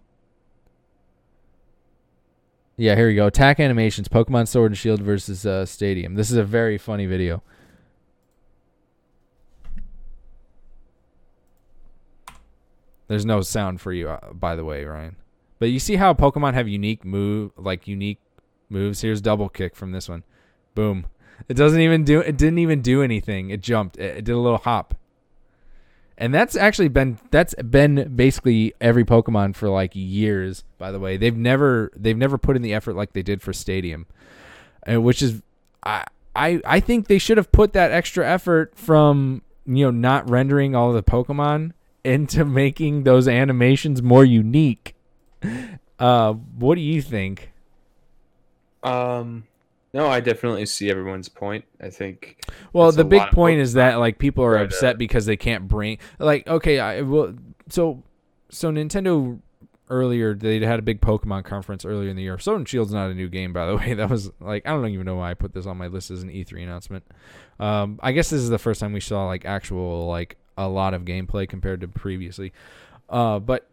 Yeah, here we go. Attack animations, Pokemon Sword and Shield versus uh, Stadium. This is a very funny video. There's no sound for you, uh, by the way, Ryan. But you see how Pokemon have unique move, like unique moves. Here's double kick from this one. Boom. It doesn't even do. It didn't even do anything. It jumped. It, it did a little hop. And that's actually been that's been basically every Pokemon for like years. By the way, they've never they've never put in the effort like they did for Stadium, uh, which is I I I think they should have put that extra effort from you know not rendering all the Pokemon into making those animations more unique. Uh, what do you think? Um, no, I definitely see everyone's point. I think. Well, the big point is that like people are uh, upset because they can't bring like okay, I well so so Nintendo earlier they had a big Pokemon conference earlier in the year. Sword and Shield's not a new game by the way. That was like I don't even know why I put this on my list as an E3 announcement. Um, I guess this is the first time we saw like actual like a lot of gameplay compared to previously. Uh, but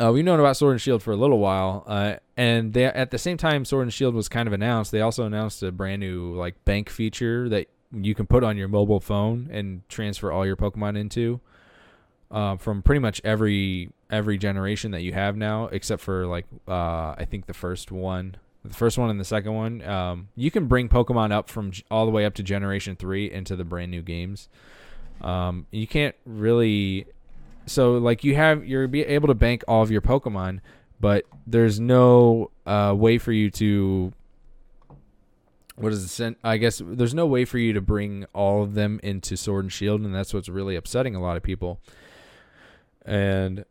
uh, we've known about Sword and Shield for a little while, uh, and they at the same time Sword and Shield was kind of announced. They also announced a brand new like bank feature that you can put on your mobile phone and transfer all your Pokemon into, uh, from pretty much every every generation that you have now, except for like uh, I think the first one, the first one and the second one. Um, you can bring Pokemon up from all the way up to Generation Three into the brand new games. Um, you can't really so like you have you're be able to bank all of your Pokemon, but there's no uh, way for you to what is the sen- I guess there's no way for you to bring all of them into Sword and Shield, and that's what's really upsetting a lot of people. And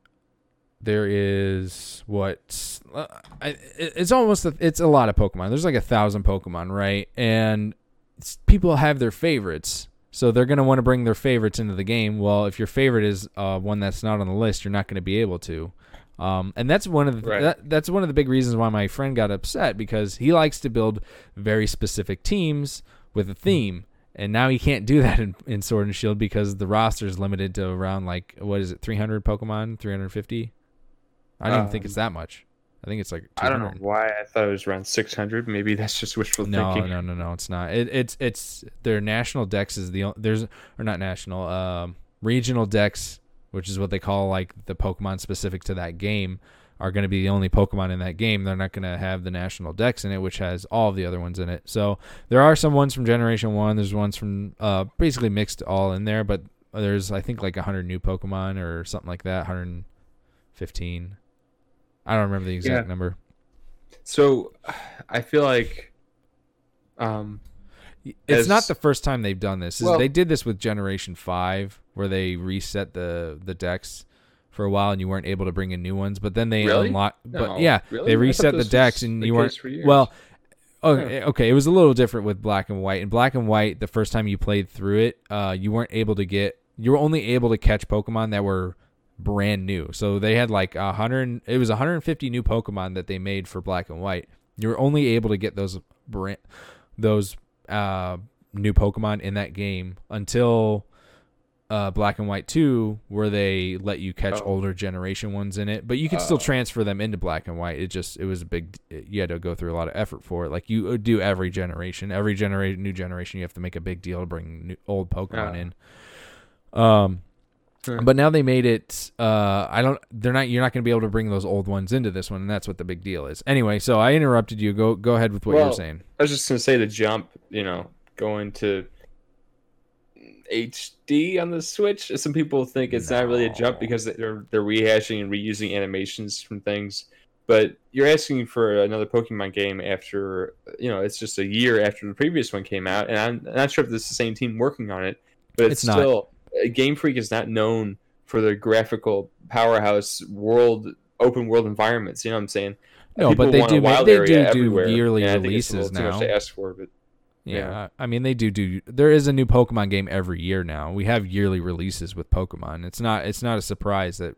there is what uh, I, it's almost a, it's a lot of Pokemon. There's like a thousand Pokemon, right? And people have their favorites, so they're gonna want to bring their favorites into the game. Well, if your favorite is uh, one that's not on the list, you're not going to be able to. Um, and that's one of the Right. that, that's one of the big reasons why my friend got upset because he likes to build very specific teams with a theme. And now he can't do that in, in Sword and Shield because the roster is limited to around like what is it, 300 Pokemon, 350? I don't even think Um, it's that much. I think it's like I don't know why I thought it was around 600. Maybe that's just wishful No, thinking. no, no, no. no, It's not. It, it's it's their national dex is the there's or not national um regional dex, which is what they call like the Pokemon specific to that game, are going to be the only Pokemon in that game. They're not going to have the national dex in it, which has all of the other ones in it. So there are some ones from Generation One. There's ones from uh basically mixed all in there, but there's I think like 100 new Pokemon or something like that. 115. I don't remember the exact Yeah. number. So I feel like um It's not the first time they've done this. Well- they did this with Generation Five, where they reset the the dex for a while, and you weren't able to bring in new ones. But then they Really? unlock. But yeah, really? they reset the dex, and the you weren't. Well, okay, okay, it was a little different with Black and White. In Black and White, the first time you played through it, uh, you weren't able to get. You were only able to catch Pokemon that were brand new. So they had like a hundred. It was 150 new Pokemon that they made for Black and White. You were only able to get those brand, those uh, new Pokemon in that game until uh, Black and White 2, where they let you catch Oh. older generation ones in it. But you could still Oh. transfer them into Black and White. It just it was a big. You had to go through a lot of effort for it. Like you uh, do every generation, every generation, new generation, you have to make a big deal to bring new, old Pokemon in. Um, Sure. but now they made it. Uh, I don't. They're not. You're not going to be able to bring those old ones into this one, and that's what the big deal is. Anyway, so I interrupted you. Go go ahead with what you were Well, saying. I was just gonna say the jump, you know, going to HD on the Switch. Some people think it's not really a jump because they're they're rehashing and reusing animations from things. But you're asking for another Pokemon game after you know it's just a year after the previous one came out, and I'm not sure if this is the same team working on it, but it's, It's not. still Game Freak is not known for their graphical powerhouse world open world environments. You know what I'm saying? No, People but they do. Make, they do do yearly and I think it's a releases little too much now. to ask for, but Yeah, Yeah. I I mean they do do. There is a new Pokemon game every year now. We have yearly releases with Pokemon. It's not it's not a surprise that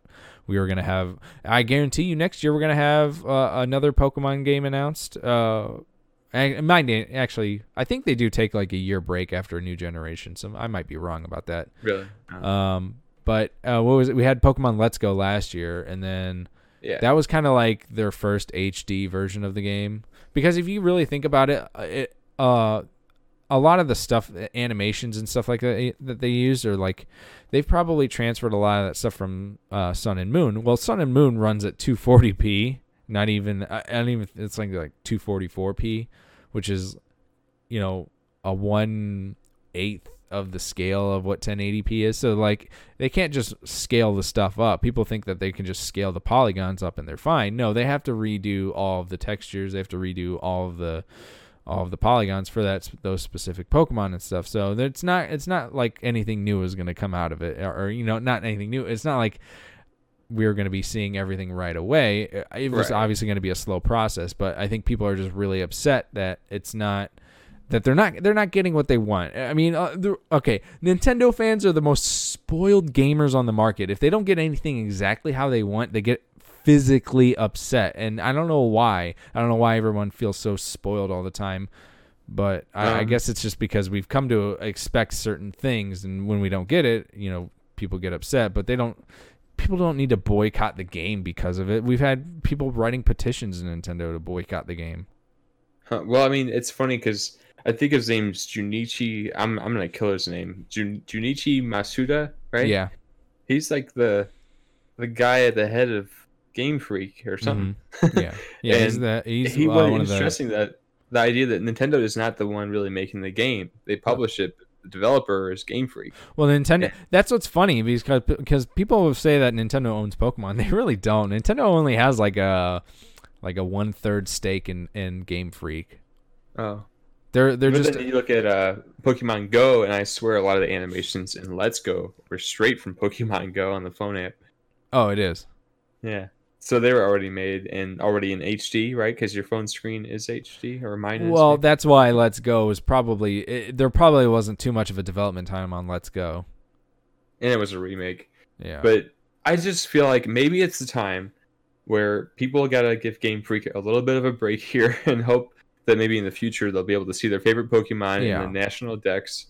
we are gonna have. I guarantee you next year we're gonna have uh, another Pokemon game announced. Uh, I- it might actually. I think they do take like a year break after a new generation. So I might be wrong about that. really, Um, but uh, what was it? We had Pokemon Let's Go last year, and then yeah. that was kind of like their first HD version of the game. Because if you really think about it, uh, it uh, a lot of the stuff, animations and stuff like that eh, that they use are like they've probably transferred a lot of that stuff from uh, Sun and Moon. Well, Sun and Moon runs at 240p, not even I don't even it's like like 244p, which is you know a one eighth of the scale of what 1080p is. So like they can't just scale the stuff up. People think that they can just scale the polygons up and they're fine. No, they have to redo all of the textures. They have to redo all of the all of the polygons for that those specific Pokemon and stuff. So it's not it's not like anything new is going to come out of it, or, or, you know, not anything new. It's not like we're going to be seeing everything right away. It was Right. obviously going to be a slow process, but I think people are just really upset that it's not that they're not they're not getting what they want. I mean, uh, okay, Nintendo fans are the most spoiled gamers on the market. If they don't get anything exactly how they want, they get physically upset, and I don't know why. I don't know why everyone feels so spoiled all the time. But I, I Um, guess it's just because we've come to expect certain things, and when we don't get it, you know, people get upset. But they don't. People don't need to boycott the game because of it. We've had people writing petitions in Nintendo to boycott the game. Huh, well, I mean, it's funny because I think his name's Junichi. I'm I'm gonna kill his name. Jun, Junichi Masuda, right? Yeah, He's like the the guy at the head of Game Freak or something. Mm-hmm. yeah, yeah. he's the he's he uh, was one of the stressing that the idea that Nintendo is not the one really making the game. They publish it. Developer is Game Freak. Well, Nintendo. Yeah. That's what's funny because because people say that Nintendo owns Pokemon. They really don't. Nintendo only has like a like a one third stake in in Game Freak. Oh, They're they're but just then you look at uh, Pokemon Go, and I swear a lot of the animations in Let's Go were straight from Pokemon Go on the phone app. oh, it is. Yeah. So they were already made and already in HD, right? Because your phone screen is HD, or mine is. Well, maybe? that's why Let's Go was probably it, there. Probably wasn't too much of a development time on Let's Go. and it was a remake. Yeah, But I just feel like maybe it's the time where people gotta give Game Freak a little bit of a break here and hope that maybe in the future they'll be able to see their favorite Pokemon Yeah. in the national dex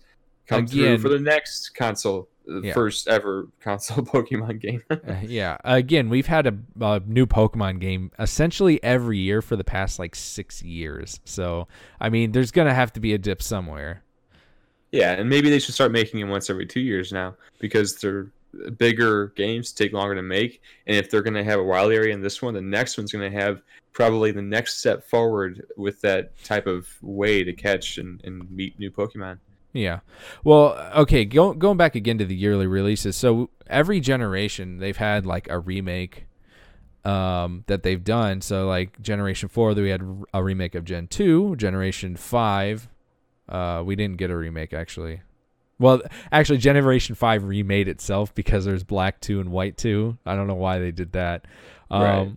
come through for the next console, the Yeah. first ever console Pokemon game. Uh, yeah. Again, we've had a, a new Pokemon game essentially every year for the past like six years. So I mean, there's gonna have to be a dip somewhere. yeah, and maybe they should start making them once every two years now because they're bigger games take longer to make and if they're going to have a wild area in this one the next one's going to have probably the next step forward with that type of way to catch and, and meet new pokemon Yeah. Well, okay, go, going back again to the yearly releases. So every generation they've had like a remake um, that they've done. So like Generation 4, we had a remake of Gen 2, Generation 5, uh, we didn't get a remake actually. Well, actually Generation 5 remade itself because there's Black 2 and White 2. I don't know why they did that. Um Right.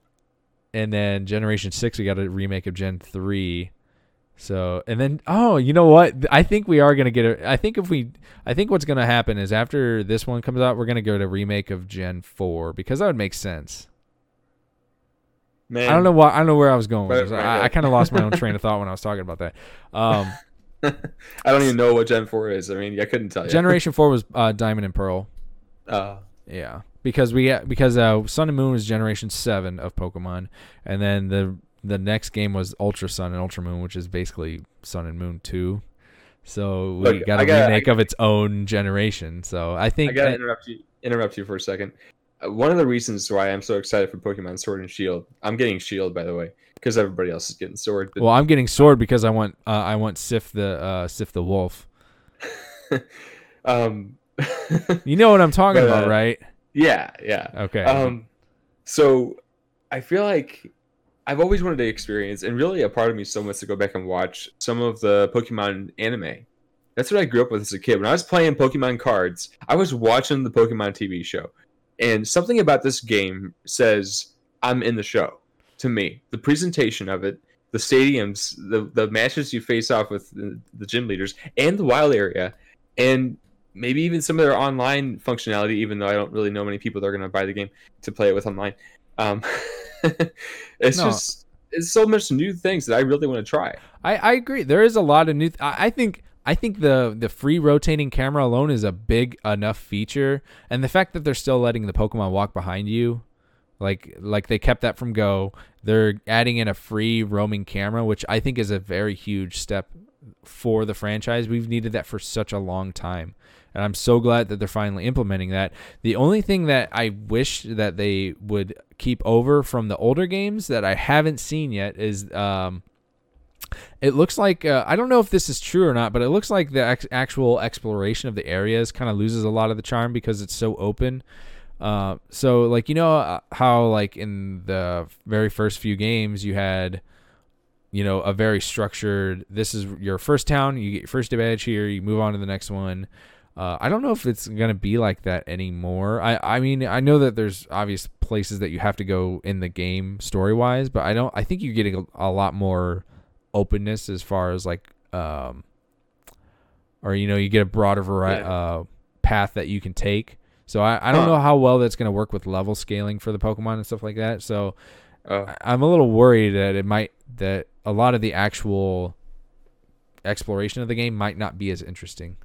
and then Generation 6 we got a remake of Gen 3. So and then oh, you know what? I think we are gonna get a. I think if we, I think what's gonna happen is after this one comes out, we're gonna go to remake of Gen Four because that would make sense. man I don't know why. I don't know where I was going with Right, this. right, I, I kind of lost my own train of thought when I was talking about that. Um, i don't even know what gen 4 is i mean i couldn't tell you Generation Four was uh, Diamond and Pearl. uh, Yeah, because we because uh, Sun and Moon was Generation Seven of Pokemon, and then the the next game was Ultra Sun and Ultra Moon, which is basically Sun and Moon Two. So we Look, got a gotta- remake of its own generation. So I think i gotta that- interrupt you interrupt you for a second uh, one of the reasons why i'm so excited for pokemon sword and shield i'm getting shield by the way because everybody else is getting sword but Well, I'm getting sword because I want uh, I want Sif the uh, Sif the wolf. um You know what I'm talking But, about, uh, right? yeah yeah Okay. Um, so I feel like I've always wanted to experience, and really a part of me still wants to go back and watch some of the Pokemon anime. That's what I grew up with as a kid. When I was playing Pokemon cards, I was watching the Pokemon TV show, and something about this game says I'm in the show. To me, the presentation of it, the stadiums, the the matches you face off with the, the gym leaders, and the wild area, and maybe even some of their online functionality. Even though I don't really know many people that are going to buy the game to play it with online. Um, it's No. just it's so much new things that I really want to try. I, I agree. There is a lot of new. Th- I, I think I think the the free rotating camera alone is a big enough feature, and the fact that they're still letting the Pokemon walk behind you, like like they kept that from Go. They're adding in a free roaming camera, which I think is a very huge step for the franchise. We've needed that for such a long time. And I'm so glad that they're finally implementing that. The only thing that I wish that they would keep over from the older games that I haven't seen yet is um, it looks like uh, I don't know if this is true or not, but it looks like the ex- actual exploration of the areas kind of loses a lot of the charm because it's so open. Uh, so like you know uh, how like in the very first few games you had you know a very structured this is your first town you get your first badge here you move on to the next one uh, I don't know if it's gonna be like that anymore. I, I mean I know that there's obvious places that you have to go in the game story wise, but I don't. I think you're getting a, a lot more openness as far as like um, or you know you get a broader variety Yeah. uh, path that you can take. So I, I don't Huh. know how well that's gonna work with level scaling for the Pokemon and stuff like that. So Uh, I- I'm a little worried that it might that a lot of the actual exploration of the game might not be as interesting.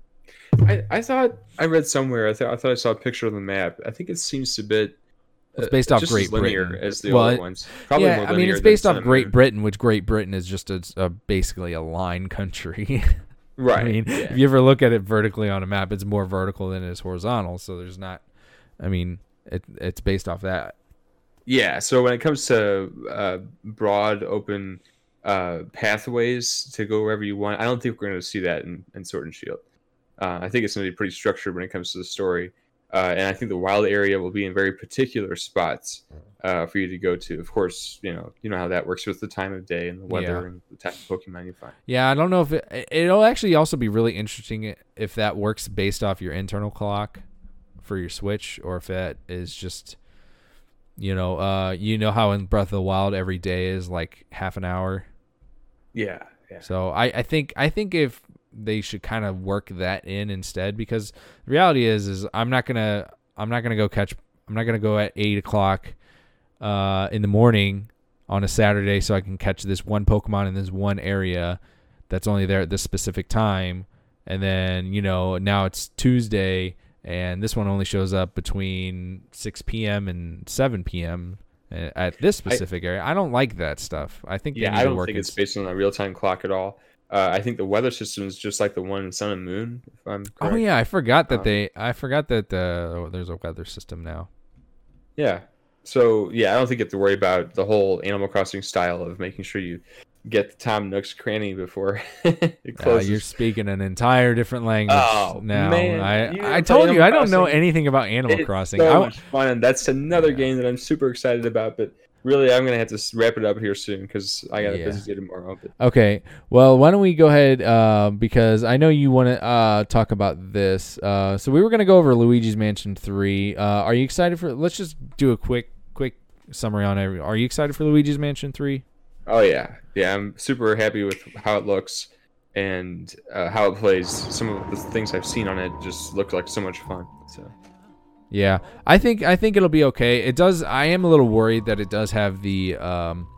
I, I thought I read somewhere. I thought I thought I saw a picture of the map. I think it seems a bit. It's uh, based off just Great as linear Britain. as the Well, other ones. Probably yeah, more I mean it's based off Great Britain, which Great Britain is just a, a basically a line country. Right. I mean, yeah. if you ever look at it vertically on a map, it's more vertical than it is horizontal. So there's not. I mean, it it's based off that. Yeah, so when it comes to uh, broad, open uh, pathways to go wherever you want, I don't think we're going to see that in, in Sword and Shield. Uh, I think it's going to be pretty structured when it comes to the story. uh, and I think the wild area will be in very particular spots uh, for you to go to. Of course, you know you know how that works with the time of day and the weather Yeah. and the type of Pokemon you find. Yeah, I don't know if it, it'll actually also be really interesting if that works based off your internal clock for your Switch, or if that is just, you know, uh, you know how in Breath of the Wild every day is like half an hour. Yeah, yeah. So I, I think I think if they should kind of work that in instead, because the reality is is I'm not gonna I'm not gonna go catch I'm not gonna go at eight o'clock uh, in the morning on a Saturday so I can catch this one Pokemon in this one area that's only there at this specific time, and then you know now it's Tuesday and this one only shows up between 6 p.m. and 7 p.m. at this specific area. I don't like that stuff. I think they Yeah, I don't work think it's based on a real time clock at all. Uh, I think the weather system is just like the one in Sun and Moon. If I'm Oh yeah, I forgot that Um, they. I forgot that uh, there's a weather system now. Yeah. So yeah, I don't think you have to worry about the whole Animal Crossing style of making sure you get the Tom Nook's cranny before it Uh, you're speaking an entire different language Oh, now. man, I I told you Animal I don't know anything about Animal It's Crossing. so I, much fun, that's another Yeah. game that I'm super excited about. But really, I'm gonna have to wrap it up here soon because I got a Yeah. busy day tomorrow. But okay, well, why don't we go ahead uh, because I know you want to uh, talk about this. Uh, so we were gonna go over Luigi's Mansion Three. Uh, are you excited for? Let's just do a quick quick summary on every. Are you excited for Luigi's Mansion Three? oh yeah, yeah, I'm super happy with how it looks and uh, how it plays. Some of the things I've seen on it just look like so much fun. So Yeah, I think I think it'll be okay. It does. I am a little worried that it does have the um,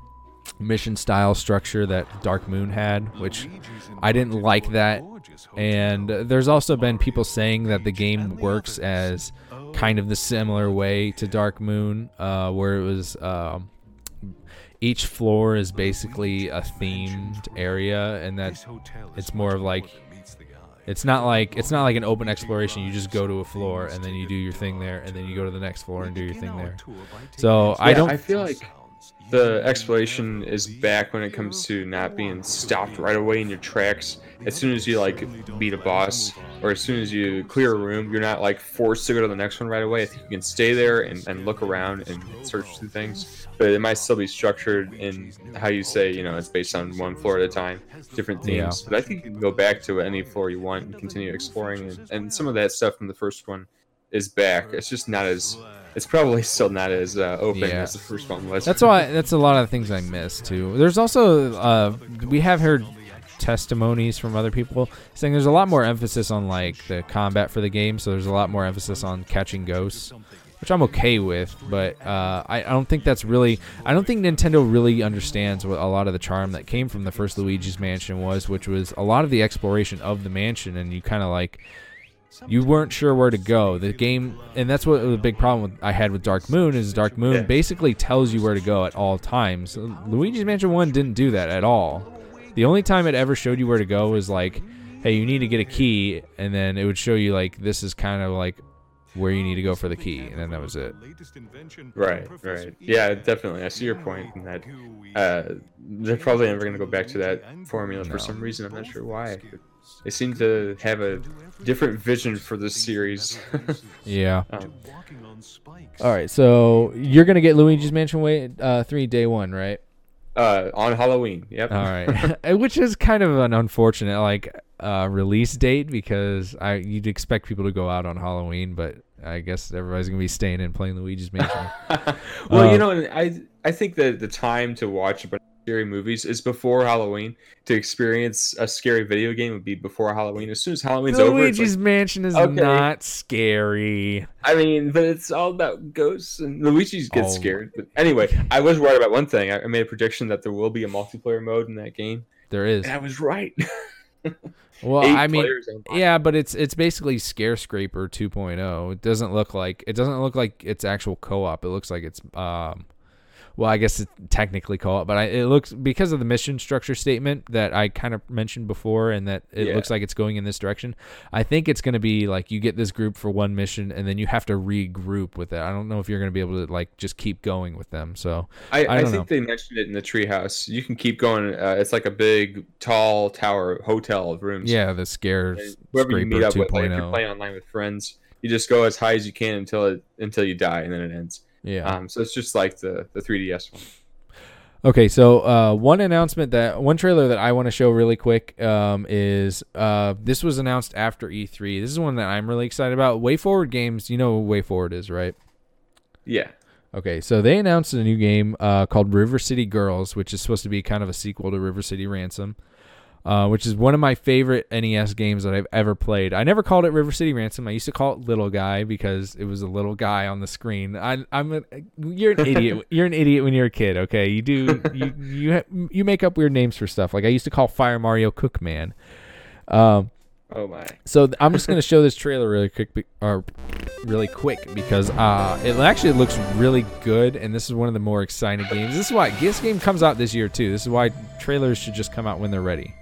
mission style structure that Dark Moon had, which I didn't like that. And there's also been people saying that the game works as kind of the similar way to Dark Moon, uh, where it was um, each floor is basically a themed area, and that it's more of like it's not like it's not like an open exploration. You just go to a floor and then you do your thing there, and then you go to the next floor and do your thing there. So I don't. I feel like the exploration is back when it comes to not being stopped right away in your tracks. As soon as you like beat a boss, or as soon as you clear a room, you're not like forced to go to the next one right away. I think you can stay there and, and look around and search through things, but it might still be structured in how you say, you know, it's based on one floor at a time, different Yeah. themes. But I think you can go back to any floor you want and continue exploring, and, and some of that stuff from the first one is back. It's just not as it's probably still not as uh, open Yeah. as the first one was. That's why. That's a lot of things I miss too. There's also uh, we have heard testimonies from other people saying there's a lot more emphasis on like the combat for the game. So there's a lot more emphasis on catching ghosts, which I'm okay with. But uh, I, I don't think that's really. I don't think Nintendo really understands what a lot of the charm that came from the first Luigi's Mansion was, which was a lot of the exploration of the mansion, and you kind of like you weren't sure where to go. The game, and that's what the big problem with, I had with Dark Moon is Dark Moon Yeah. basically tells you where to go at all times. Luigi's Mansion One didn't do that at all. The only time it ever showed you where to go was like, hey, you need to get a key, and then it would show you like this is kind of like where you need to go for the key, and then that was it. Right, right. Yeah, definitely. I see your point in that uh, they're probably never going to go back to that formula for some reason. I'm not sure why. They seem to have a different vision for this series. Yeah. um, All right, so you're gonna get Luigi's Mansion way uh, three day one, right? uh, on Halloween. Yep. All right, which is kind of an unfortunate like uh, release date because I you'd expect people to go out on Halloween, but I guess everybody's gonna be staying in playing Luigi's Mansion. well, Uh, you know, I I think that the time to watch a bunch of scary movies is before Halloween. To experience a scary video game would be before Halloween. As soon as Halloween's over, Luigi's like, Mansion is okay. not scary. I mean, but it's all about ghosts and Luigi's gets Oh. scared. But anyway, I was right about one thing. I I made a prediction that there will be a multiplayer mode in that game, There is. and I was right. Well, Eight I mean, yeah, but it's it's basically ScareScraper 2.0. It doesn't look like it doesn't look like it's actual co-op. It looks like it's um well, I guess it's technically co-op, but I, it looks because of the mission structure statement that I kind of mentioned before, and that it Yeah. looks like it's going in this direction. I think it's going to be like you get this group for one mission, and then you have to regroup with it. I don't know if you're going to be able to like just keep going with them. So I, I I, think they mentioned it in the treehouse. You can keep going. Uh, it's like a big, tall tower hotel of rooms. yeah, the scares. Whoever you meet up with, like if you're playing online with friends, you just go as high as you can until it until you die, and then it ends. Yeah. Um, so it's just like the the 3ds one. Okay, so uh, one announcement that one trailer that I want to show really quick um, is uh, this was announced after E3. This is one that I'm really excited about. WayForward Games, you know what WayForward is, right? Yeah. Okay, so they announced a new game uh, called River City Girls, which is supposed to be kind of a sequel to River City Ransom, uh, which is one of my favorite NES games that I've ever played. I never called it River City Ransom. I used to call it Little Guy because it was a little guy on the screen. I, I'm a, you're an idiot. you're an idiot when you're a kid. Okay, you do you you ha- you make up weird names for stuff. Like I used to call Fire Mario Cookman. Um, Oh my. so th- I'm just gonna show this trailer really quick, be- or really quick because uh, it actually looks really good, and this is one of the more exciting games. This is why this game comes out this year too. This is why trailers should just come out when they're ready.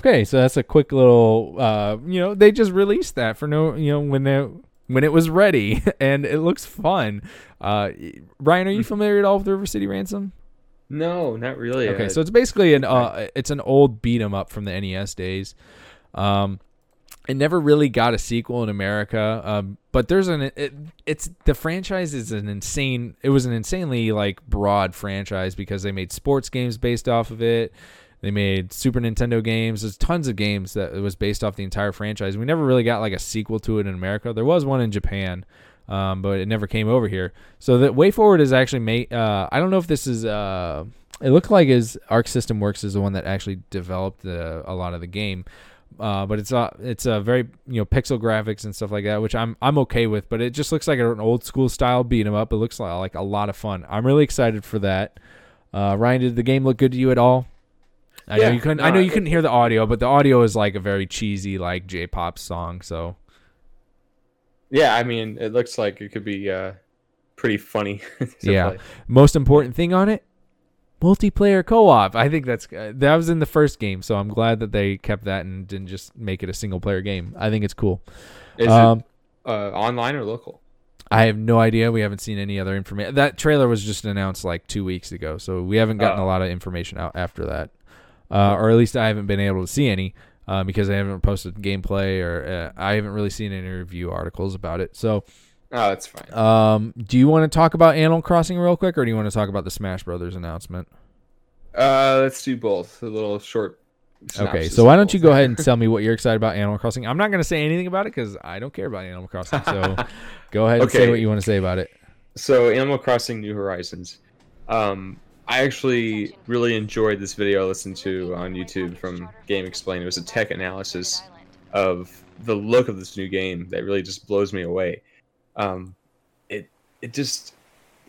Okay, so that's a quick little. Uh, you know, they just released that for no. You know, when they when it was ready, and it looks fun. Uh, Ryan, are you familiar at all with River City Ransom? No, not really. Okay, I- so it's basically an uh, it's an old beat 'em up from the NES days. Um, it never really got a sequel in America, um, but there's an it, it's the franchise is an insane. It was an insanely like broad franchise because they made sports games based off of it. They made Super Nintendo games. There's tons of games that was based off the entire franchise. We never really got like a sequel to it in America. There was one in Japan, um, but it never came over here. So the WayForward is actually made. Uh, I don't know if this is. Uh, it looked like his Arc System Works is the one that actually developed the, a lot of the game. Uh, but it's a it's a very you know pixel graphics and stuff like that, which I'm I'm okay with. But it just looks like an old school style beat 'em up. It looks like, like a lot of fun. I'm really excited for that. Uh, Ryan, did the game look good to you at all? I know you couldn't. no, I know you couldn't hear the audio, but the audio is like a very cheesy like J-pop song. So yeah, I mean, it looks like it could be uh, pretty funny. Yeah. play. most important thing on it, multiplayer co-op. I think that's uh, that was in the first game, so I'm glad that they kept that and didn't just make it a single player game. I think it's cool. Is Um, it uh, online or local? I have no idea. We haven't seen any other information. That trailer was just announced like two weeks ago, so we haven't gotten Oh. a lot of information out after that, uh, or at least I haven't been able to see any uh, because I haven't posted gameplay or uh, I haven't really seen any review articles about it. So, Oh, that's fine. um, do you want to talk about Animal Crossing real quick, or do you want to talk about the Smash Brothers announcement? Uh, let's do both. A little short. Okay, so why don't you go ahead and tell me what you're excited about Animal Crossing? I'm not going to say anything about it because I don't care about Animal Crossing. So go ahead and say what you want to say about it. So, Animal Crossing New Horizons. Um, I actually really enjoyed this video I listened to on YouTube from GameXplain. It was a tech analysis of the look of this new game that really just blows me away. Um, it it just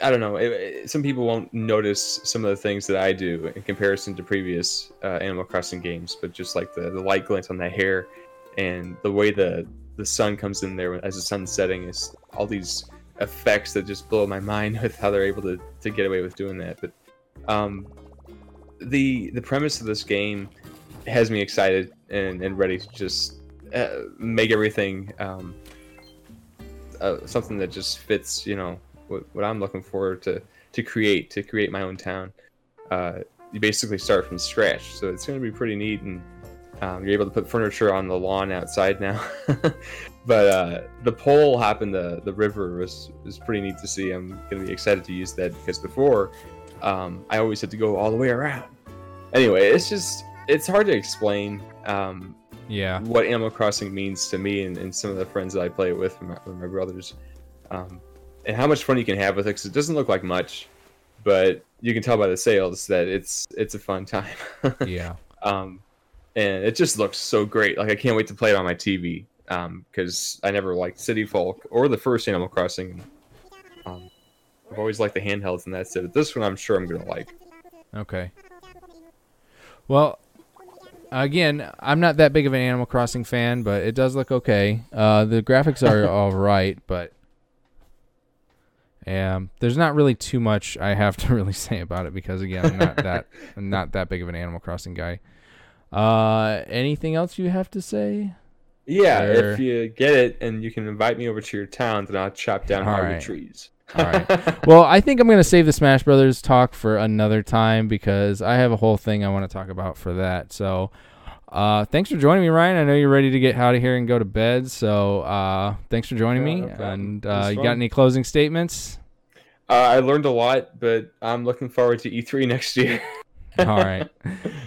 I don't know. It, it- some people won't notice some of the things that I do in comparison to previous uh, Animal Crossing games, but just like the, the light glint on the hair and the way the the sun comes in there as the sun's setting is all these effects that just blow my mind with how they're able to, to get away with doing that. But um, the the premise of this game has me excited and, and ready to just uh, make everything um, uh, something that just fits, you know, what, what I'm looking for to to create to create my own town. Uh, you basically start from scratch, so it's going to be pretty neat, and um, you're able to put furniture on the lawn outside now. but uh, the pole hopping the the river was was pretty neat to see. I'm going to be excited to use that because before um, I always had to go all the way around. Anyway, it's just it's hard to explain. Um, Yeah. what Animal Crossing means to me and, and some of the friends that I play it with, my, with my brothers, um, and how much fun you can have with it. Cause it doesn't look like much, but you can tell by the sales that it's it's a fun time. Yeah. um, and it just looks so great. Like I can't wait to play it on my TV because I never liked City Folk or the first Animal Crossing. I've always liked the handhelds, and that's it. This one I'm sure I'm gonna like. Okay. Well, again, I'm not that big of an Animal Crossing fan, but it does look okay. Uh, the graphics are all right, but um, there's not really too much I have to really say about it because again, I'm not that I'm not that big of an Animal Crossing guy. Uh, anything else you have to say? Yeah, Sure. if you get it and you can invite me over to your town, then I'll chop down All right. trees. All right. well, I think I'm going to save the Smash Brothers talk for another time because I have a whole thing I want to talk about for that. So, uh, thanks for joining me, Ryan. I know you're ready to get out of here and go to bed. So, uh, thanks for joining Yeah, me. no and uh, you got any closing statements? Uh, I learned a lot, but I'm looking forward to E3 next year. All right.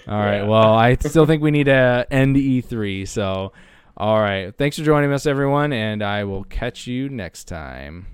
All right. Yeah. Well, I still think we need to end E3. So, all right. Thanks for joining us, everyone, and I will catch you next time.